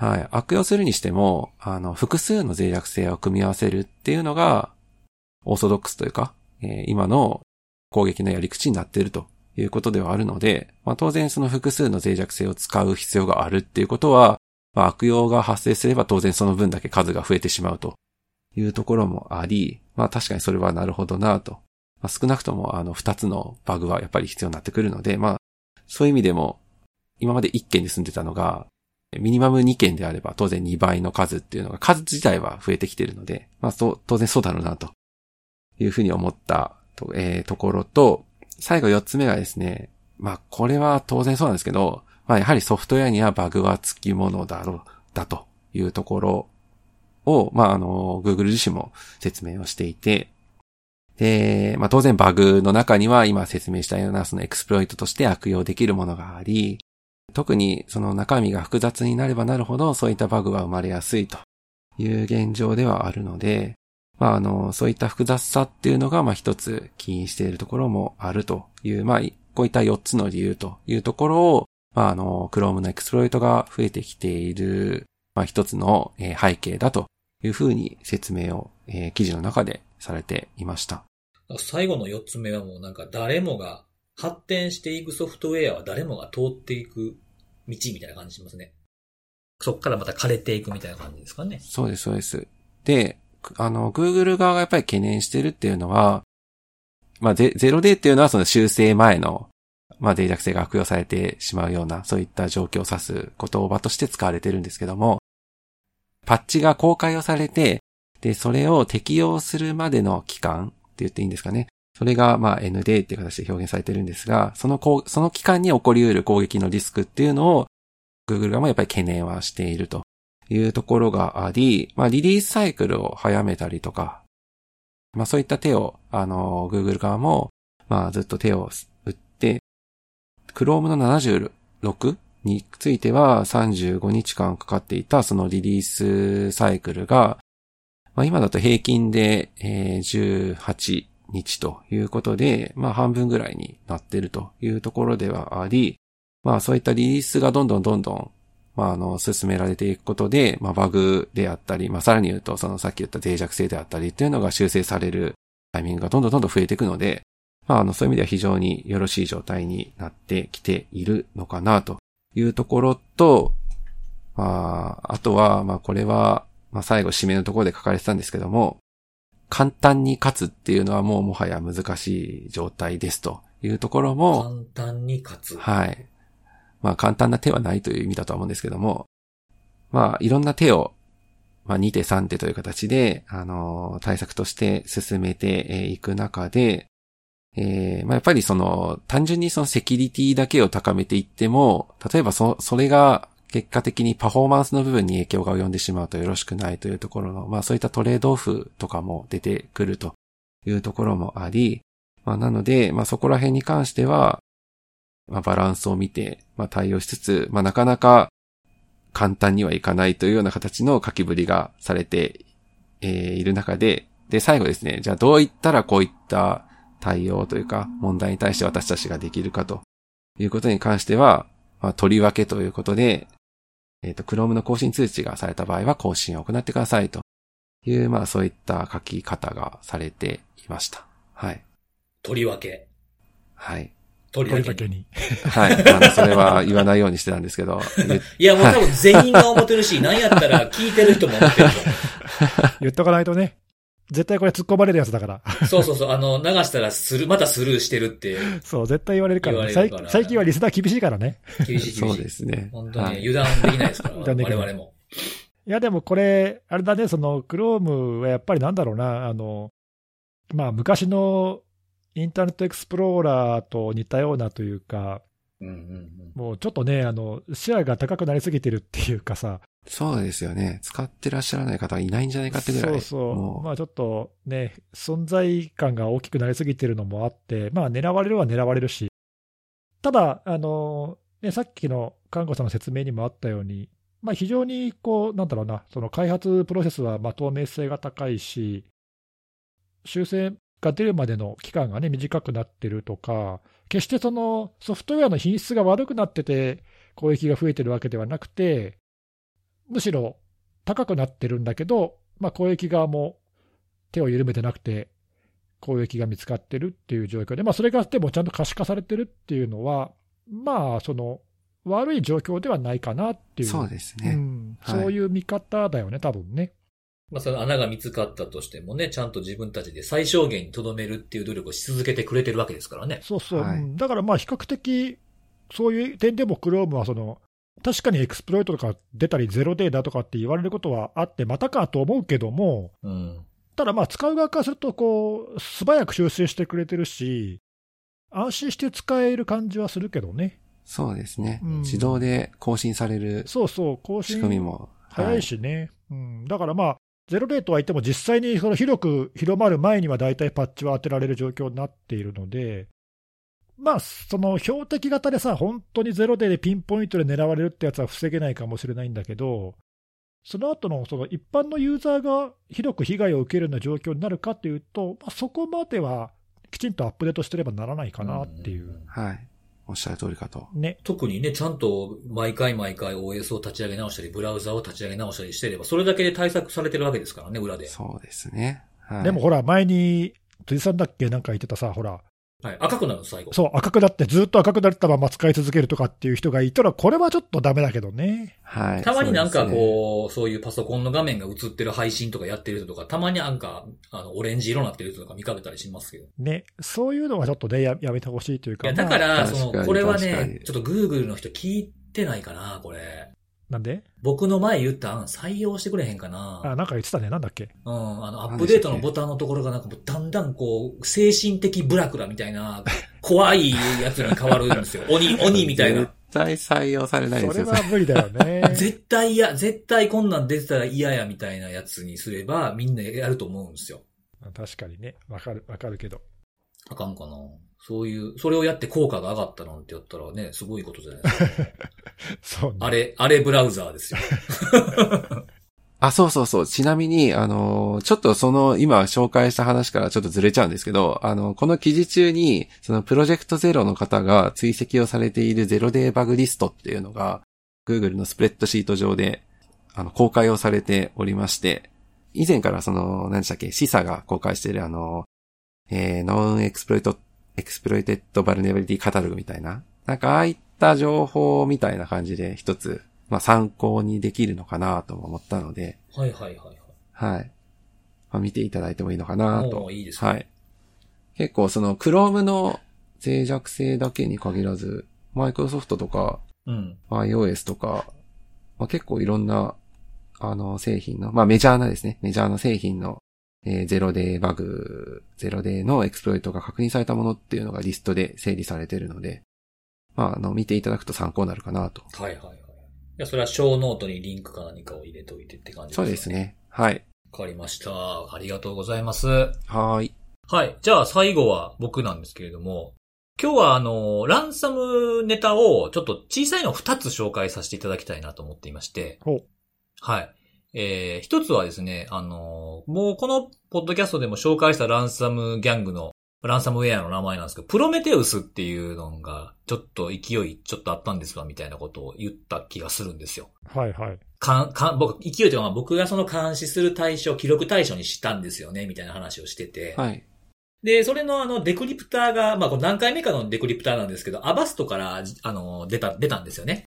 はい。悪用するにしても、あの、複数の脆弱性を組み合わせるっていうのが、オーソドックスというか、えー、今の攻撃のやり口になっているということではあるので、まあ当然その複数の脆弱性を使う必要があるっていうことは、まあ、悪用が発生すれば当然その分だけ数が増えてしまうというところもあり、まあ確かにそれはなるほどなと。まあ、少なくともあの二つのバグはやっぱり必要になってくるので、まあそういう意味でも今まで1件で住んでたのがミニマム2件であれば当然2倍の数っていうのが数自体は増えてきているので、まあそう、当然そうだろうなと。いうふうに思ったと,、えー、ところと、最後4つ目がですね、まあこれは当然そうなんですけど、まあやはりソフトウェアにはバグは付き物だろう、だというところを、まああの、Google 自身も説明をしていて、で、まあ当然バグの中には今説明したようなそのエクスプロイトとして悪用できるものがあり、特にその中身が複雑になればなるほどそういったバグは生まれやすいという現状ではあるので、まああの、そういった複雑さっていうのがまあ一つ起因しているところもあるという、まあこういった4つの理由というところを、まあ、あの、Chrome のエクスプロイトが増えてきている、まあ、一つの背景だというふうに説明を、記事の中でされていました。最後の4つ目はもうなんか誰もが発展していくソフトウェアは誰もが通っていく道みたいな感じしますね。そっからまた枯れていくみたいな感じですかね。そうです、そうです。で、あの、Google 側がやっぱり懸念してるっていうのは、まあ、ゼロデーっていうのはその修正前のまあ、脆弱性が悪用されてしまうような、そういった状況を指す言葉として使われてるんですけども、パッチが公開をされて、で、それを適用するまでの期間って言っていいんですかね。それが、まあ、ND っていう形で表現されてるんですが、そのこう、その期間に起こり得る攻撃のリスクっていうのを、Google 側もやっぱり懸念はしているというところがあり、まあ、リリースサイクルを早めたりとか、まあ、そういった手を、あの、Google 側も、まあ、ずっと手を打って、Chrome の76については35日間かかっていたそのリリースサイクルが、まあ、今だと平均で、えー、18日ということで、まあ半分ぐらいになっているというところではあり、まあそういったリリースがどんどんどんどん、まああの、進められていくことで、まあバグであったり、まあさらに言うと、そのさっき言った脆弱性であったりっていうのが修正されるタイミングがどんどんどんどん増えていくので、まあ、あの、そういう意味では非常によろしい状態になってきているのかなというところと、まあ、あとは、まあこれは、まあ最後締めのところで書かれてたんですけども、簡単に勝つっていうのはもうもはや難しい状態ですというところも、簡単に勝つ。はい。まあ簡単な手はないという意味だとは思うんですけども、まあいろんな手を、まあ2手3手という形で、あの対策として進めていく中で、えー、まあやっぱりその、単純にそのセキュリティだけを高めていっても、例えばそ、それが結果的にパフォーマンスの部分に影響が及んでしまうとよろしくないというところの、まあそういったトレードオフとかも出てくるというところもあり、まあなので、まあそこら辺に関しては、まあバランスを見て、まあ対応しつつ、まあなかなか簡単にはいかないというような形の書きぶりがされて、えー、いる中で、で、最後ですね、じゃあどういったらこういった対応というか問題に対して私たちができるかということに関しては、まあ、取り分けということで、えっ、ー、と、Chrome の更新通知がされた場合は更新を行ってくださいという、まあそういった書き方がされていました。はい。取り分け。はい。取り分けに。はい。あの、それは言わないようにしてたんですけど。いや、もう多分全員が思ってるし、なんやったら聞いてる人も思ってると。[laughs] 言っとかないとね。絶対これ突っ込まれるやつだから。そうそうそう。あの、流したらスルー、またスルーしてるって。そう、絶対言われるから,、ね、から最近はリスナー厳しいからね。厳しい厳しい。そうですね。本当に、油断できないですから、[laughs] 我々も。いや、でもこれ、あれだね、その、クロームはやっぱりなんだろうな、あの、まあ、昔のインターネットエクスプローラーと似たようなというか、うんうんうん、もうちょっとね、あの、シェアが高くなりすぎてるっていうかさ、そうですよね。使ってらっしゃらない方はいないんじゃないかってぐらい。そうそう。まあちょっとね、存在感が大きくなりすぎてるのもあって、まあ狙われるは狙われるし、ただ、あの、ね、さっきの看護さんの説明にもあったように、まあ非常にこう、なんだろうな、その開発プロセスはま透明性が高いし、修正が出るまでの期間がね、短くなってるとか、決してそのソフトウェアの品質が悪くなってて、攻撃が増えてるわけではなくて、むしろ高くなってるんだけど、まあ、攻撃側も手を緩めてなくて、攻撃が見つかってるっていう状況で、まあ、それがでもちゃんと可視化されてるっていうのは、まあ、その悪い状況ではないかなっていう、そうですね、うん。はい、そういう見方だよね、多分ね。まあ、その穴が見つかったとしてもね、ちゃんと自分たちで最小限に留めるっていう努力をし続けてくれてるわけですからね。そうそう。はい、だからまあ比較的、そういう点でも Chrome はその確かにエクスプロイトとか出たり、ゼロデータとかって言われることはあって、またかと思うけども、うん、ただまあ、使う側からするとこう、素早く修正してくれてるし、安心して使える感じはするけどね。そうですね。うん、自動で更新される。そうそう、更新。仕組みも。早いしね。はい、うん。だからまあ、ゼロデートは言っても実際にその広く広まる前には大体パッチは当てられる状況になっているので、まあ、その標的型でさ、本当にゼロデーでピンポイントで狙われるってやつは防げないかもしれないんだけど、その後のその一般のユーザーが広く被害を受けるような状況になるかというと、まあ、そこまではきちんとアップデートしてればならないかなっていう。うはい。おっしゃる通りかと。ね。特にね、ちゃんと毎回毎回 OS を立ち上げ直したり、ブラウザを立ち上げ直したりしてれば、それだけで対策されてるわけですからね、裏で。そうですね。はい、でもほら、前に、辻さんだっけなんか言ってたさ、ほら、はい、赤くなる最後。そう、赤くなって、ずっと赤くなったまま使い続けるとかっていう人がいたら、これはちょっとダメだけどね。はい。たまになんかこう、そう、ね,、いうパソコンの画面が映ってる配信とかやってる人とか、たまになんか、あの、オレンジ色になってる人とか見かけたりしますけど。ね、そういうのはちょっとね、ややめてほしいというか。いや、だから、その、これはね、ちょっと Google の人聞いてないかな、これ。なんで？僕の前言った案採用してくれへんかなあ、なんか言ってたね。なんだっけ？うん。あの、アップデートのボタンのところがなんかもうだんだんこう、精神的ブラクラみたいな、[laughs] 怖いやつに変わるんですよ。鬼、鬼みたいな。絶対採用されないですよ。それは無理だよね。[laughs] 絶対嫌、絶対こんなん出てたら嫌やみたいなやつにすれば、みんなやると思うんですよ。確かにね。わかる、わかるけど。あかんかな。そういう、それをやって効果が上がったなんてやったらね、すごいことじゃないですか。[laughs] そう、ね、あれ、あれブラウザーですよ。[laughs] あ、そうそうそう。ちなみに、あの、ちょっとその、今紹介した話からちょっとずれちゃうんですけど、あの、この記事中に、そのプロジェクトゼロの方が追跡をされているゼロデーバグリストっていうのが、Google のスプレッドシート上で、あの、公開をされておりまして、以前からその、何でしたっけ、 CISA が公開しているあの、えー、 Known Exploit Exploited Vulnerability Catalog みたいな。なんかああいっった情報みたいな感じで一つ、まあ参考にできるのかなとも思ったので、はいはいはいはい。まあ見ていただいてもいいのかなはい。といいですね。はい。結構その Chrome の脆弱性だけに限らず、マイクロソフトとかうん。iOS とか、まあ、結構いろんな、あの、製品の、まあメジャーなですね、メジャーな製品の、えーゼロデーバグ、ゼロデーのエクスプロイトが確認されたものっていうのがリストで整理されているので、まあ、あの、見ていただくと参考になるかなと。はいはいはい。いや、それはショーノートにリンクか何かを入れておいてって感じそうです。ね。はい。わかりました。ありがとうございます。はーい。はい。じゃあ最後は僕なんですけれども、今日はあの、ランサムネタをちょっと小さいの2つ紹介させていただきたいなと思っていまして、ほう。はい。えー、一つはですね、あの、もうこのポッドキャストでも紹介したランサムギャングの、ランサムウェアの名前なんですけど、プロメテウスっていうのが、ちょっと勢いちょっとあったんですわ、みたいなことを言った気がするんですよ。はいはい。かん、かん、僕、勢いというかまあ僕がその監視する対象、記録対象にしたんですよね、みたいな話をしてて。はい。で、それのあの、デクリプターが、まあ、これ何回目かのデクリプターなんですけど、アバストから、あの、出た、出たんですよね。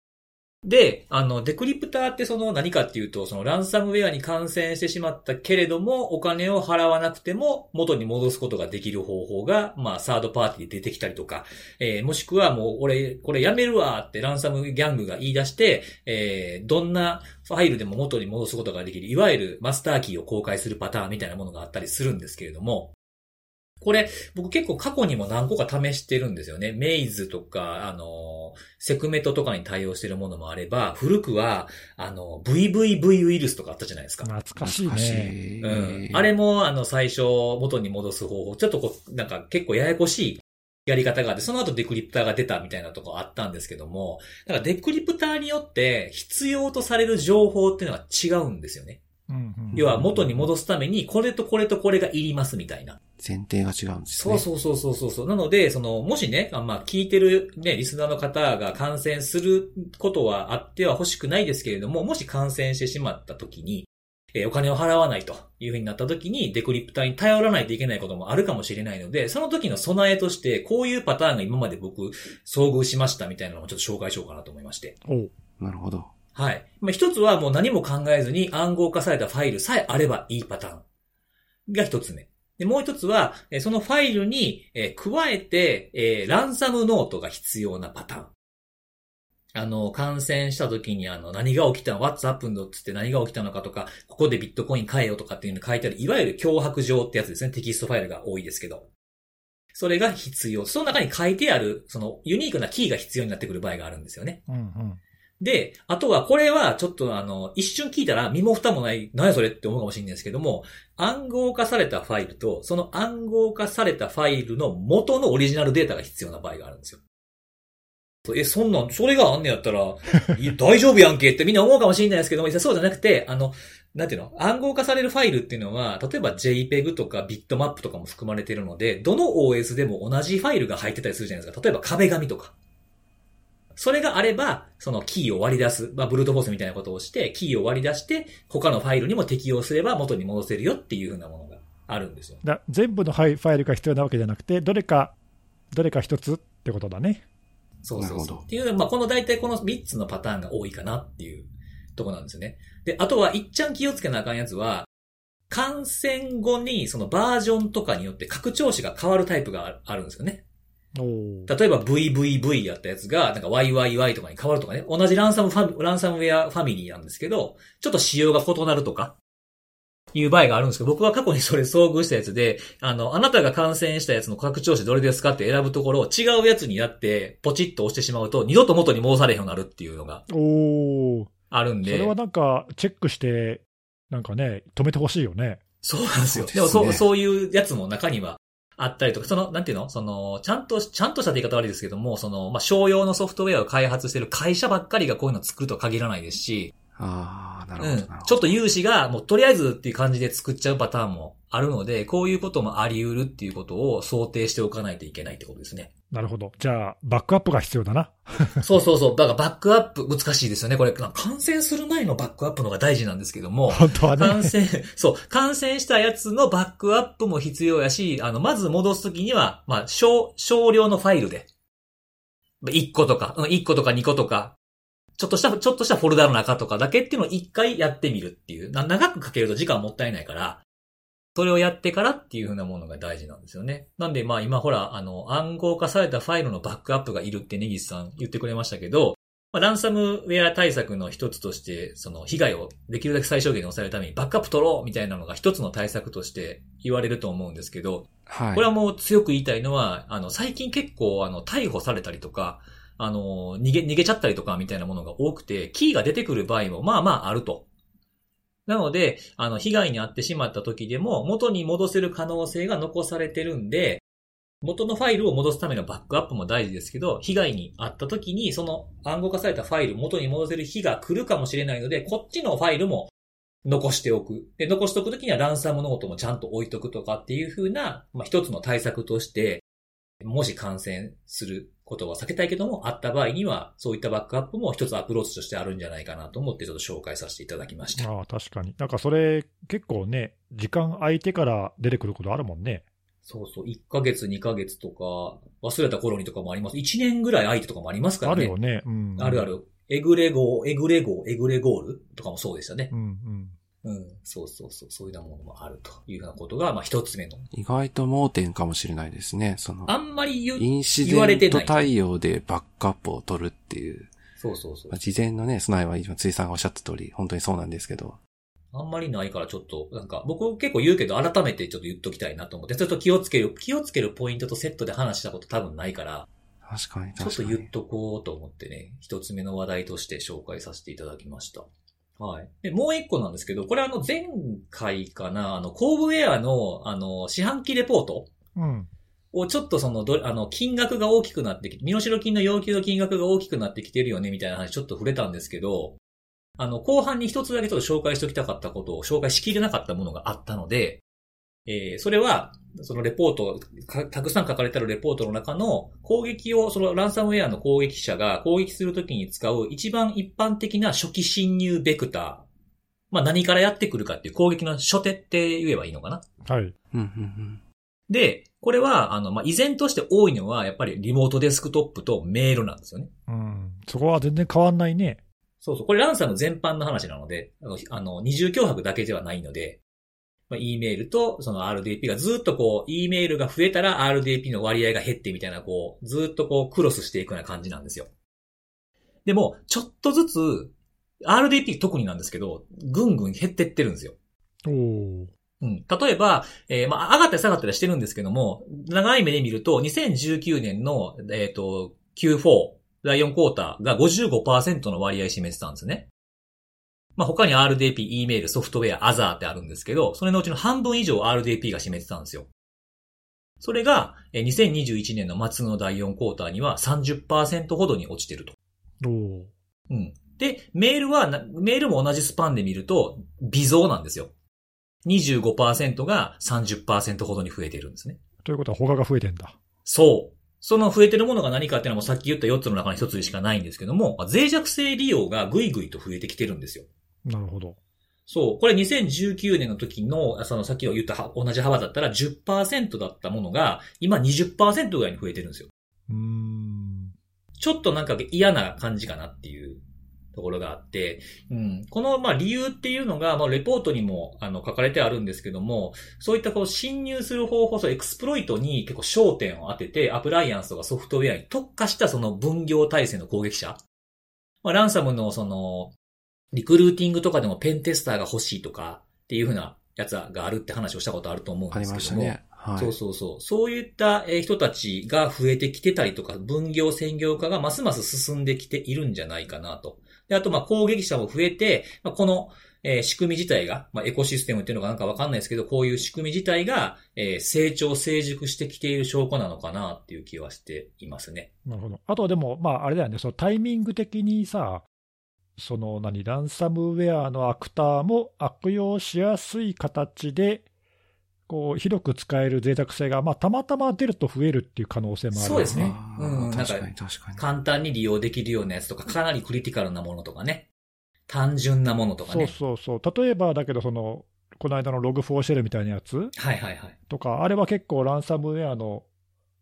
で、あの、デクリプターってその何かっていうと、そのランサムウェアに感染してしまったけれども、お金を払わなくても元に戻すことができる方法が、まあ、サードパーティーで出てきたりとか、えーもしくはもう、俺、これやめるわってランサムギャングが言い出して、えーどんなファイルでも元に戻すことができる、いわゆるマスターキーを公開するパターンみたいなものがあったりするんですけれども、これ、僕結構過去にも何個か試してるんですよね。メイズとか、あの、セクメトとかに対応してるものもあれば、古くは、あの、VVV ウイルスとかあったじゃないですか。懐かしいね。いうん。あれも、あの、最初、元に戻す方法、ちょっとこう、なんか結構ややこしいやり方があって、その後デクリプターが出たみたいなとこあったんですけども、だからデクリプターによって必要とされる情報っていうのは違うんですよね。うんうん要は元に戻すために、これとこれとこれがいりますみたいな。前提が違うんですね。そうそうそうそうそうそう。なので、その、もしね、あまあ、聞いてるね、リスナーの方が感染することはあっては欲しくないですけれども、もし感染してしまった時に、えーお金を払わないというふうになった時に、デクリプターに頼らないといけないこともあるかもしれないので、その時の備えとして、こういうパターンが今まで僕、遭遇しましたみたいなのをちょっと紹介しようかなと思いまして。おうなるほど。はい。まあ、一つはもう何も考えずに暗号化されたファイルさえあればいいパターンが一つ目。で、もう一つは、そのファイルに、加えて、ランサムノートが必要なパターン。あの、感染した時にあの、何が起きたの ?What's happened? っつって何が起きたのかとか、ここでビットコイン買えよとかっていうの書いてある、いわゆる脅迫状ってやつですね。テキストファイルが多いですけど。それが必要。その中に書いてある、そのユニークなキーが必要になってくる場合があるんですよね。うんうん。で、あとはこれはちょっとあの、一瞬聞いたら身も蓋もない、何やそれって思うかもしれないですけども、暗号化されたファイルと、その暗号化されたファイルの元のオリジナルデータが必要な場合があるんですよ。え、そんなん、それがあんねやったら、[laughs] 大丈夫やんけってみんな思うかもしれないですけども、そうじゃなくて、あの、なんていうの？暗号化されるファイルっていうのは、例えば JPEG とかビットマップとかも含まれているので、どの OS でも同じファイルが入ってたりするじゃないですか。例えば壁紙とか。それがあれば、そのキーを割り出す、まあ、ブルートフォースみたいなことをして、キーを割り出して、他のファイルにも適用すれば元に戻せるよっていうふうなものがあるんですよ。だ全部のファイファイルが必要なわけじゃなくて、どれか、どれか一つってことだね。そうそうそう。っていう、まあ、この大体この3つのパターンが多いかなっていうとこなんですよね。で、あとは、いっちゃん気をつけなあかんやつは、感染後にそのバージョンとかによって拡張子が変わるタイプがああるんですよね。例えば VVV やったやつが、なんか YYY とかに変わるとかね。同じランサムファミ、ランサムウェアファミリーなんですけど、ちょっと仕様が異なるとか、いう場合があるんですけど、僕は過去にそれ遭遇したやつで、あの、あなたが感染したやつの拡張子どれですかって選ぶところを違うやつになって、ポチッと押してしまうと、二度と元に戻されへんようになるっていうのがおーあるんで。それはなんか、チェックして、なんかね、止めてほしいよね。そうなんですよ。そうですねでもそう、そういうやつも中にはあったりとか、その、なんていうの？その、ちゃんと、ちゃんとした言い方悪いですけども、その、まあ、商用のソフトウェアを開発してる会社ばっかりがこういうのを作るとは限らないですし、ああ、なるほど、うん。ちょっと有志が、もうとりあえずっていう感じで作っちゃうパターンもあるので、こういうこともあり得るっていうことを想定しておかないといけないってことですね。なるほど。じゃあ、バックアップが必要だな。[laughs] そうそうそう。だからバックアップ、難しいですよね。これ、感染する前のバックアップの方が大事なんですけども、本当はね。感染、[laughs] そう、感染したやつのバックアップも必要やし、あの、まず戻すときには、まあ、少、少量のファイルで、1個とか、うん、1個とか2個とか、ちょっとした、ちょっとしたフォルダの中とかだけっていうのを一回やってみるっていう。な長くかけると時間もったいないから、それをやってからっていう風なものが大事なんですよね。なんでまあ今ほら、あの、暗号化されたファイルのバックアップがいるってネギスさん言ってくれましたけど、まあ、ランサムウェア対策の一つとして、その被害をできるだけ最小限に抑えるためにバックアップ取ろうみたいなのが一つの対策として言われると思うんですけど、はい。これはもう強く言いたいのは、あの、最近結構、あの、逮捕されたりとか、あの、逃げ、逃げちゃったりとかみたいなものが多くて、キーが出てくる場合も、まあまああると。なので、あの、被害に遭ってしまった時でも、元に戻せる可能性が残されてるんで、元のファイルを戻すためのバックアップも大事ですけど、被害に遭った時に、その暗号化されたファイル、元に戻せる日が来るかもしれないので、こっちのファイルも残しておく。で、残しておくときにはランサムノートもちゃんと置いとくとかっていう風な、まあ、一つの対策として、もし感染することは避けたいけども、あった場合には、そういったバックアップも一つアプローチとしてあるんじゃないかなと思ってちょっと紹介させていただきました。ああ、確かに。なんかそれ、結構ね、時間空いてから出てくることあるもんね。そうそう、1ヶ月、2ヶ月とか、忘れた頃にとかもあります。1年ぐらい空いてとかもありますからね。あるよね。うん。あるあ。る。エグレゴー、エグレゴー、 Egregor とかもそうでしたねう。んうん。うん。そうそうそう。そういうようなものもあるというようなことが、まあ一つ目の。意外と盲点かもしれないですね。その、あんまり言われてないデント対応でバックアップを取るっていう、そうそうそうまあ。事前のね、備えは今、ついさんがおっしゃった通り、本当にそうなんですけど、あんまりないからちょっと、なんか、僕結構言うけど、改めてちょっと言っときたいなと思って、ちょっと気をつける、気をつけるポイントとセットで話したこと多分ないから、確かにちょっ確かに。と言っとこうと思ってね、一つ目の話題として紹介させていただきました。はい。で、もう一個なんですけど、これあの前回かな、あの、コーブウェアの、あの、四半期レポートうん。をちょっとその、ど、あの、金額が大きくなってきて、身代金の要求の金額が大きくなってきてるよね、みたいな話ちょっと触れたんですけど、あの、後半に一つだけちょっと紹介しておきたかったことを紹介しきれなかったものがあったので、えーそれは、そのレポート、かたくさん書かれてあるレポートの中の攻撃を、そのランサムウェアの攻撃者が攻撃するときに使う一番一般的な初期侵入ベクター。まあ何からやってくるかっていう攻撃の初手って言えばいいのかなはい。うんうんうん。で、これは、あの、まあ、依然として多いのは、やっぱりリモートデスクトップとメールなんですよね。うん。そこは全然変わんないね。そうそう。これランサム全般の話なので、あの、あの二重脅迫だけではないので、まあ、E メールとその RDP がずっとこう、E メールが増えたら RDP の割合が減ってみたいな、こう、ずっとこう、クロスしていくような感じなんですよ。でも、ちょっとずつ、RDP 特になんですけど、ぐんぐん減ってってるんですよ。おお。うん。例えば、えーまあ、上がったり下がったりしてるんですけども、長い目で見ると、2019年の、えっ、と、Q4、第4クォーターが55%の割合占めてたんですね。まあ、他に RDP、E メール、ソフトウェア、アザーってあるんですけど、それのうちの半分以上 RDP が占めてたんですよ。それが、えー2021年の末の第4クォーターには30%ほどに落ちてると。うん。で、メールはな、メールも同じスパンで見ると、微増なんですよ。25%が30%ほどに増えてるんですね。ということは他が増えてんだ。そう。その増えてるものが何かっていうのはもうさっき言った4つの中の1つしかないんですけども、脆弱性利用がぐいぐいと増えてきてるんですよ。なるほど。そう。これ2019年の時の、そのさっき言ったは同じ幅だったら10%だったものが、今20%ぐらいに増えてるんですよ。うーん。ちょっとなんか嫌な感じかなっていうところがあって、うん、このまあ理由っていうのが、まあレポートにもあの書かれてあるんですけども、そういったこう侵入する方法、そうエクスプロイトに結構焦点を当てて、アプライアンスとかソフトウェアに特化したその分業体制の攻撃者。まあランサムのその、リクルーティングとかでもペンテスターが欲しいとかっていうふうなやつがあるって話をしたことあると思うんありですけども。ましたね。はい。そうそうそう。そういったえー人たちが増えてきてたりとか、分業専業化がますます進んできているんじゃないかなと。で、あと、まあ、攻撃者も増えて、まあ、この、えー仕組み自体が、まあ、エコシステムっていうのかなんかわかんないですけど、こういう仕組み自体が、えー成長、成熟してきている証拠なのかなっていう気はしていますね。なるほど。あとでも、まあ、あれだよね、そのタイミング的にさ、その何、ランサムウェアのアクターも悪用しやすい形で、こう、広く使える脆弱性が、まあ、たまたま出ると増えるっていう可能性もあるよね。そうですねうんなんか確かに確かに。簡単に利用できるようなやつとか、かなりクリティカルなものとかね。単純なものとかそうね。そうそう。例えばだけど、その、この間の Log4Shell みたいなやつはいはいはい。とか、あれは結構ランサムウェアの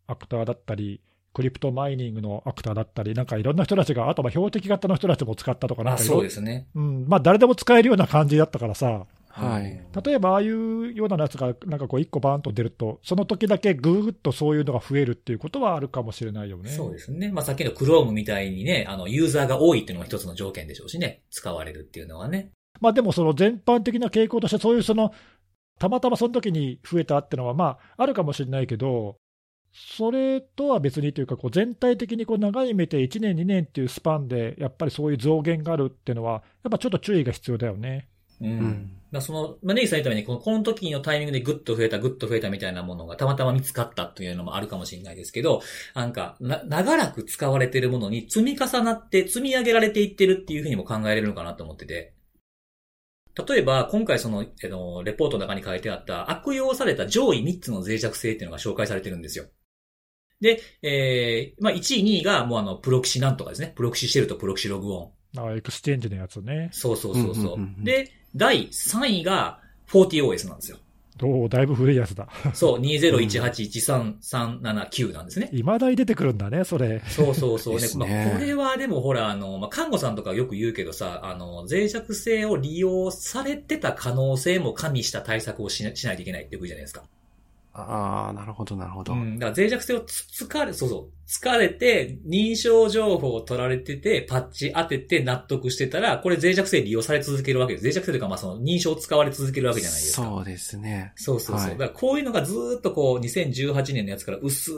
アクターだったり、クリプトマイニングのアクターだったり、なんかいろんな人たちが、あとまあ標的型の人たちも使ったとか、なんあ、かそうですね。うんまあ、誰でも使えるような感じだったからさ、はい。例えばああいうようなやつが、なんかこう、1個バーンと出ると、その時だけぐーっとそういうのが増えるっていうことはあるかもしれないよね。そうですね。まあ、さっきの Chrome みたいにね、あの、ユーザーが多いっていうのも一つの条件でしょうしね。使われるっていうのはね。まあ、でもその全般的な傾向として、そういうその、たまたまその時に増えたっていうのは、まあ、あるかもしれないけど、それとは別にというか、こう全体的にこう長い目で1年、2年っていうスパンで、やっぱりそういう増減があるっていうのは、やっぱちょっと注意が必要だよね。うん。うその、まあ、ネギさん言ったように、この、この時のタイミングでグッと増えた、グッと増えたみたいなものがたまたま見つかったというのもあるかもしれないですけど、なんか、な、長らく使われているものに積み重なって、積み上げられていってるっていうふうにも考えられるのかなと思ってて。例えば、今回その、あの、レポートの中に書いてあった悪用された上位3つの脆弱性っていうのが紹介されてるんですよ。で、えー、まあ、1位、2位がもうあの、 Proxy なんとかですね。 ProxyShell と ProxyLogon。あ Exchange のやつね。そうそうそうそう。で、第3位が 40OS なんですよ。おおだいぶ古いやつだ。そう、[laughs] 20181339なんですね。いまだに出てくるんだね、それ。そうそうそうね。ですねまあ、これはでもほら、あの、まあ、看護さんとかよく言うけどさ、あの、脆弱性を利用されてた可能性も加味した対策をしなしないといけないって言うじゃないですか。ああ、なるほど、なるほど。うん。だから脆弱性をつ、つかれ、そうそう。疲れて、認証情報を取られてて、パッチ当てて納得してたら、これ脆弱性利用され続けるわけです。脆弱性というか、まあその認証使われ続けるわけじゃないですか。そうですね。そうそうそう。はいだからこういうのがずーっとこう、2018年のやつから薄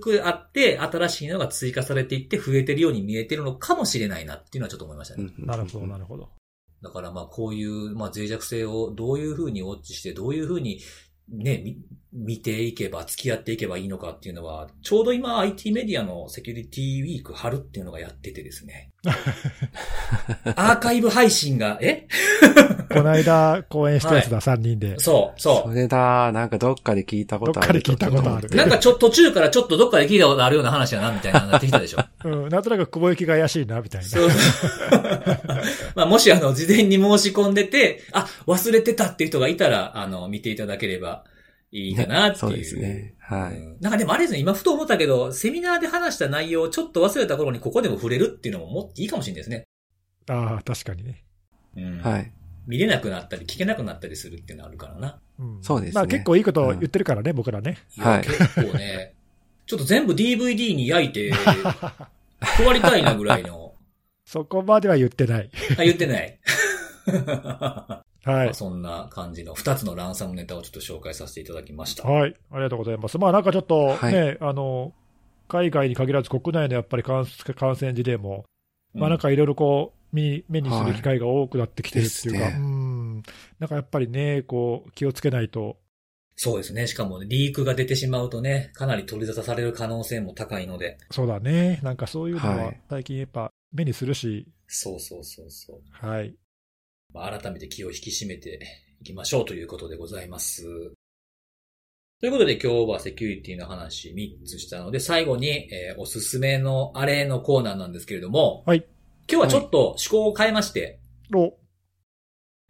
くあって、新しいのが追加されていって増えてるように見えてるのかもしれないなっていうのはちょっと思いましたね。なるほど、なるほど。だからまあこういう、まあ脆弱性をどういうふうにウォッチして、どういうふうにね、み見ていけば、付き合っていけばいいのかっていうのは、ちょうど今 IT メディアのセキュリティウィーク春っていうのがやっててですね。[laughs] アーカイブ配信が、え？[laughs] この間公演したやつだ、3人で。そう、そうそ。れだ、なんかどっかで聞いたことある。どっかで聞いたことあるなんかちょっと途中からちょっとどっかで聞いたことあるような話だな、みたいなのになってきたでしょ。[laughs] うん、なんとなく雲行きが怪しいな、みたいな。そう。まあ、もしあの、事前に申し込んでて、あ、忘れてたっていう人がいたら、あの、見ていただければいいかなっていう。そうですね。はい。うんなんかでもあれですね、今ふと思ったけど、セミナーで話した内容をちょっと忘れた頃にここでも触れるっていうのももっといいかもしれないですね。ああ、確かにね。うん。はい。見れなくなったり、聞けなくなったりするっていうのはあるからな。うんそうですねまあ結構いいこと言ってるからね、僕らね。いやはい結構ね、ちょっと全部 DVD に焼いて、配りたいなぐらいの。[laughs] そこまでは言ってない。あ、言ってない。[laughs] はいまあ。そんな感じの2つのランサムネタをちょっと紹介させていただきました。はい。ありがとうございます。まあなんかちょっとね、はいあの、海外に限らず国内のやっぱり感感染事例も、まあなんか、かいろいろこう、目目にする機会が多くなってきてるっていうか、はいうん。なんかやっぱりね、こう、気をつけないと、そうですね。しかもね、リークが出てしまうとね、かなり取り沙汰される可能性も高いので。そうだね。なんかそういうのははい最近やっぱ目にするし、そうそうそうそう。はい。まあ、改めて気を引き締めていきましょうということでございます。ということで今日はセキュリティの話3つしたので、最後に、えーおすすめのあれのコーナーなんですけれども、はい。今日はちょっと趣向を変えまして、お、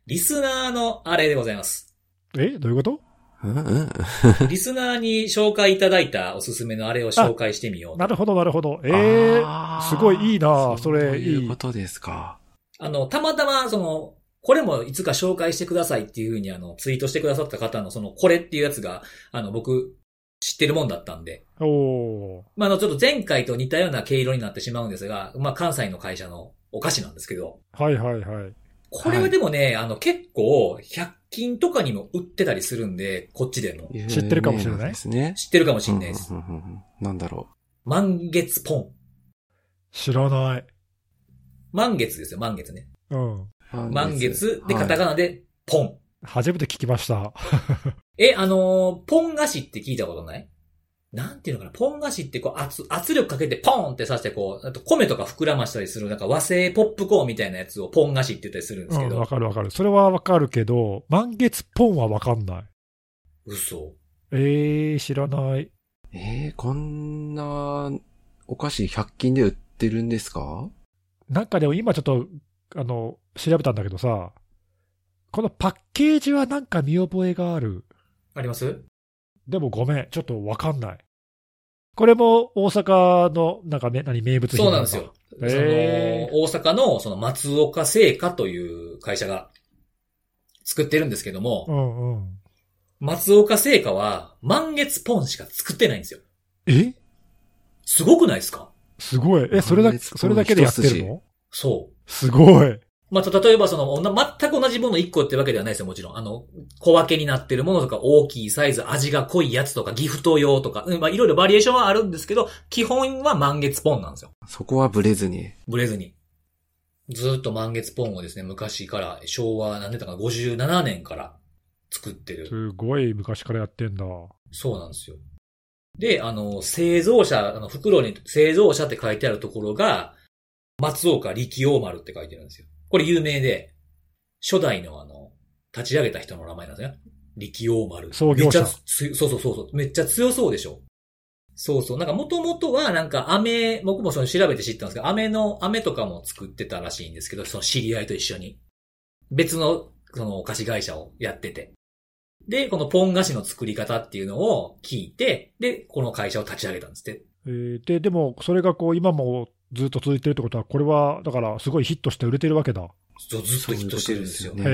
リスナーのあれでございます。えどういうこと？[laughs] リスナーに紹介いただいたおすすめのあれを紹介してみようとなるほど、なるほど。ええあーすごいいいなそれそういいいうことですか。あの、たまたま、その、これもいつか紹介してくださいっていうふうにあの、ツイートしてくださった方のその、これっていうやつが、あの、僕、知ってるもんだったんで、おーまあ、あの、ちょっと前回と似たような毛色になってしまうんですが、まあ、関西の会社のお菓子なんですけど、はいはいはい。これはでもね、あの、結構、100均とかにも売ってたりするんで、こっちでも。知ってるかもしれないですね。知ってるかもしれないです。なんだろ満月ポン。知らない。満月ですよ、満月ね。うん。う。満月でカタカナ。ナで、ポン。初めて聞きました。[laughs] え、あのーポン菓子って聞いたことない？なんていうのかな？ポン菓子ってこう圧、圧力かけてポンって刺してこう、あと米とか膨らましたりするなんか和製ポップコーンみたいなやつをポン菓子って言ったりするんでうん、すけど。わかるわかる。それはわかるけど、満月ポンはわかんない。嘘。ええ知らない。えー、こんなお菓子100均で売ってるんですか？なんかでも今ちょっと、あの、調べたんだけどさ、このパッケージはなんか見覚えがある？あります？でもごめん、ちょっとわかんない。これも大阪の、なんかめ、何、名物品そうなんですよ。その大阪のその松岡製菓という会社が作ってるんですけども、うんうん。松岡製菓は満月ポンしか作ってないんですよ。え？すごくないですか？すごい。え、それだけ、それだけでやってるの？そう。すごい。まあ、例えばその、全く同じもの1個ってわけではないですよ、もちろん。あの、小分けになってるものとか、大きいサイズ、味が濃いやつとか、ギフト用とか、うんまあ、いろいろバリエーションはあるんですけど、基本は満月ポンなんですよ。そこはブレずに。ブレずに。ずーっと満月ポンをですね、昔から、昭和、何年だかな、57年から作ってる。すごい昔からやってんだ。そうなんですよ。で、あの、製造者、あの、袋に製造者って書いてあるところが、松岡力王丸って書いてるんですよ。これ有名で、初代のあの、立ち上げた人の名前なんですね。力王丸。創業者めっちゃつそうそうそうそう。めっちゃ強そうでしょ。そうそう。なんか元々はなんか飴、僕もその調べて知ったんですけど、飴の、飴とかも作ってたらしいんですけど、その知り合いと一緒に。別の、そのお菓子会社をやってて。で、このポン菓子の作り方っていうのを聞いて、で、この会社を立ち上げたんですって。えーで、でも、それがこう、今もずっと続いてるってことは、これは、だから、すごいヒットして売れてるわけだ。そうずっとヒットしてるんですよ。そういうこ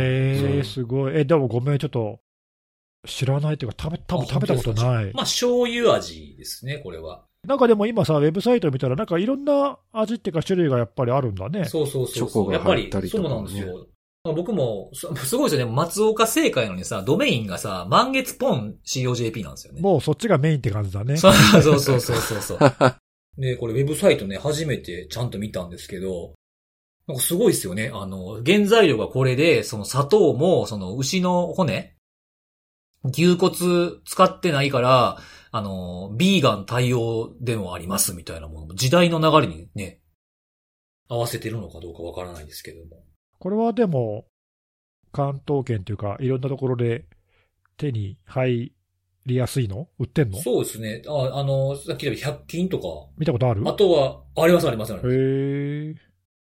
とへえ、すごい。え、でもごめん、ちょっと、知らないっていうか、食べ、多分あ食べたことない。まあ、醤油味ですね、これは。なんかでも今さ、ウェブサイト見たら、なんかいろんな味っていうか種類がやっぱりあるんだね。そうそうそうチョコそう。やっぱりが入った、りとそかねうなんですよ。僕も、そすごいですよね。松岡製菓やのにさ、ドメインがさ、満月ポン COJP なんですよね。もうそっちがメインって感じだね。そうそうそうそうそう。[laughs] で、これウェブサイトね、初めてちゃんと見たんですけど、なんかすごいですよね。あの、原材料がこれで、その砂糖も、その牛の骨牛骨使ってないから、あの、ビーガン対応でもありますみたいなもの。時代の流れにね、合わせてるのかどうかわからないんですけども。これはでも、関東圏というか、いろんなところで手に入りやすいの？売ってんの？そうですね。あ、あの、さっき言った100均とか、見たことある？あとは、ありますありますあります。へえ、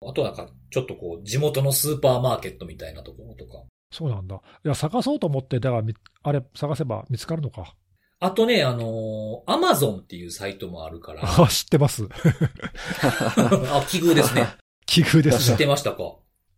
あとはなんか、ちょっとこう、地元のスーパーマーケットみたいなところとか。そうなんだ。いや、探そうと思って、だからみ、あれ、探せば見つかるのか？あとね、あのアマゾンっていうサイトもあるから。[laughs] あ、知ってます。[laughs] あ、奇遇ですね。[laughs] 奇遇ですね。知ってましたか？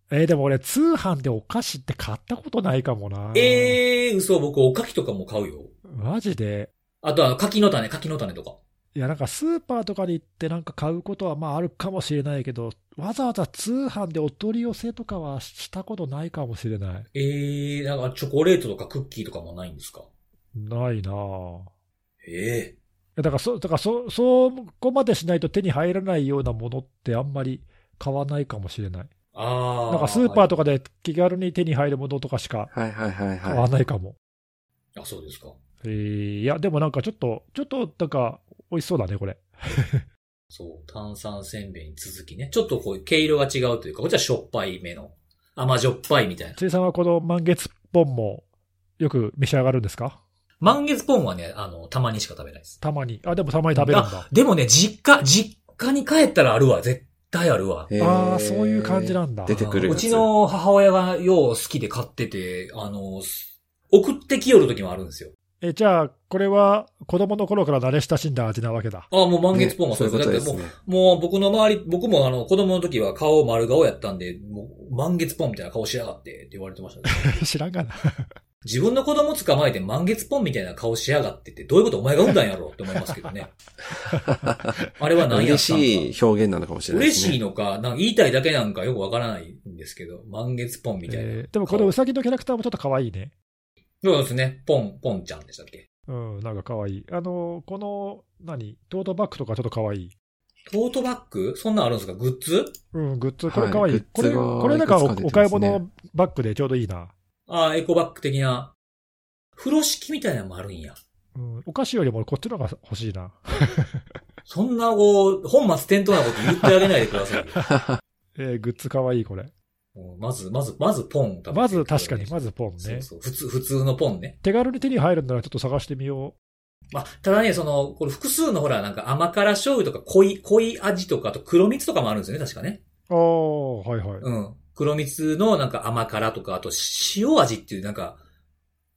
えーでも俺、通販でお菓子って買ったことないかもな。ええー、嘘、僕、おかきとかも買うよ。マジで？あとは、柿の種、柿の種とか。いや、なんかスーパーとかで行ってなんか買うことはまああるかもしれないけど、わざわざ通販でお取り寄せとかはしたことないかもしれない。ええー、なんかチョコレートとかクッキーとかもないんですか？ないなぁ。ええだからそ、だからそ、そこまでしないと手に入らないようなものってあんまり買わないかもしれない。ああ。なんかスーパーとか。かで気軽に手に入るものとかしかはいはいはい買わはい。ないかも。あ、そうですか。えーいや、でもなんかちょっと、ちょっとなんか美味しそうだね、これ。[laughs] そう、炭酸せんべいに続きね。ちょっとこう、毛色が違うというか、こっちはしょっぱいめの。甘じょっぱいみたいな。辻さんはこの満月ポンもよく召し上がるんですか？満月ポンはね、あの、たまにしか食べないです。たまに。あ、でもたまに食べるんだ。でもね、実家、実家に帰ったらあるわ。絶対あるわ。ああ、そういう感じなんだ。出てくるうちの母親がよう好きで買ってて、あの、す送ってきよる時もあるんですよ。え、じゃあ、これは子供の頃から慣れ親しんだ味なわけだ。あもう満月ポンはそういうことねだってもう、そういうことですね。もう僕の周り、僕もあの、子供の時は顔丸顔やったんで、もう満月ポンみたいな顔しやがってって言われてましたね。[laughs] 知らんがな。[laughs] 自分の子供捕まえて満月ポンみたいな顔しやがってって、どういうことお前が産んだんやろって思いますけどね。あれは何やったんか嬉しい表現なのかもしれないですね。嬉しいのか、なんか言いたいだけなんかよくわからないんですけど、満月ポンみたいな。えーでもこのウサギのキャラクターもちょっと可愛いね。そうですね。ポン、ポンちゃんでしたっけ？うん、なんか可愛い。あの、この、何？トートバッグとかちょっと可愛い。トートバッグ？そんなんあるんですか？グッズ？うん、グッズ、これ可愛い。はいこれ、これなんかおねお買い物バッグでちょうどいいな。ああ、エコバッグ的な。風呂敷みたいなのもあるんや。うん、お菓子よりもこっちの方が欲しいな。そんな、こう、本末転倒なこと言ってあげないでくださいよ。[laughs] えーグッズ可愛いこれ。うんまず、まず、まずポン食べてくださいまず確かに、まずポンね。そうそう。普通、普通のポンね。手軽に手に入るんならちょっと探してみよまあ、ただね、その、これ複数のほら、なんか甘辛醤油とか濃い、濃い味とか、あと黒蜜とかもあるんですよね、確かね。う。ああ、はいはい。うん。黒蜜のなんか甘辛とか、あと塩味っていうなんか、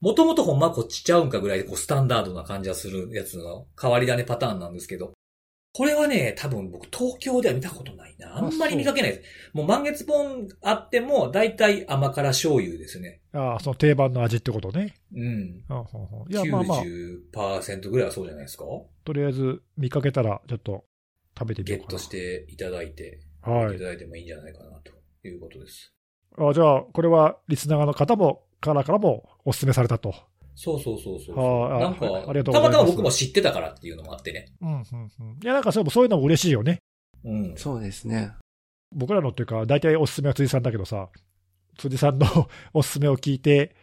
もともとほんまこっちちゃうんかぐらいでこうスタンダードな感じがするやつの変わり種パターンなんですけど、これはね、多分僕東京では見たことないな。あんまり見かけないです。もう満月本あっても、だいたい甘辛醤油ですね。ああ、その定番の味ってことね。うん。あほんほんいや、まあまあ、90%ぐらいはそうじゃないですか？とりあえず見かけたら、ちょっと食べてみようかな。ゲットしていただいて、はいいた。だいてもいいんじゃないかなということです。あじゃあ、これはリスナーの方も、からからもお勧めされたと。そうそうそうそう。はいなんか、あありがとうございますたまたま僕も知ってたからっていうのもあってね。うん、うん、うん。いや、なんかそうそういうのも嬉しいよね。うん。そうですね。僕らのっていうか、大体おすすめは辻さんだけどさ、辻さんの [laughs] おすすめを聞いて、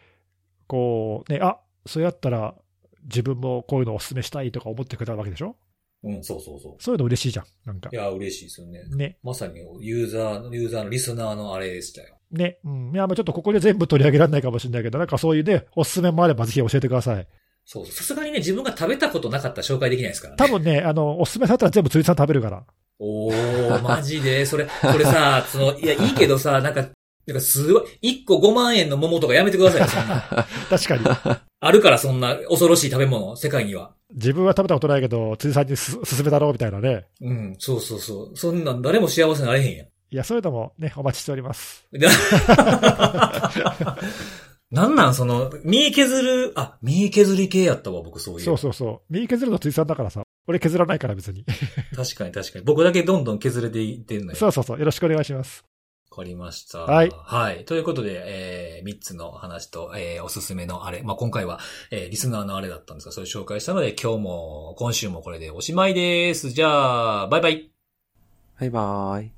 こう、ね、あそうやったら自分もこういうのをおすすめしたいとか思ってくれたわけでしょ？うん、そうそうそう。そういうの嬉しいじゃん。なんかい。や、嬉しいですよね。ね。まさにユーザーの、ユーザーのリスナーのあれでしたよ。ね。うん。いや、まあちょっとここで全部取り上げられないかもしれないけど、なんかそういうね、おすすめもあればぜひ教えてください。そうそう。さすがにね、自分が食べたことなかったら紹介できないですからね。多分ね、あの、おすすめされたら全部辻さん食べるから。おー、マジで？それ、これさ、その、いや、いいけどさ、なんか、なんかすごい、1個5万円の桃とかやめてくださいよ、そんな。[laughs] 確かに。あるから、そんな恐ろしい食べ物、世界には。自分は食べたことないけど、辻さんにす勧めだろうみたいなね。うん、そうそうそう。そんなん誰も幸せになれへんやん。いや、そういうのもね、お待ちしております。[laughs] でなんなん、その、身削る、あ、身削り系やったわ、僕そういう。そうそうそう。右削るの辻さんだからさ。俺削らないから別に。確かに確かに。僕だけどんどん削れていってんのよ。そうそうそう。よろしくお願いします。わかりました。はいはい。ということで、えー、3つの話と、えー、おすすめのあれ。まあ、今回は、えー、リスナーのあれだったんですが、それ紹介したので、今日も、今週もこれでおしまいです。じゃあ、バイバイ。バイバーイ。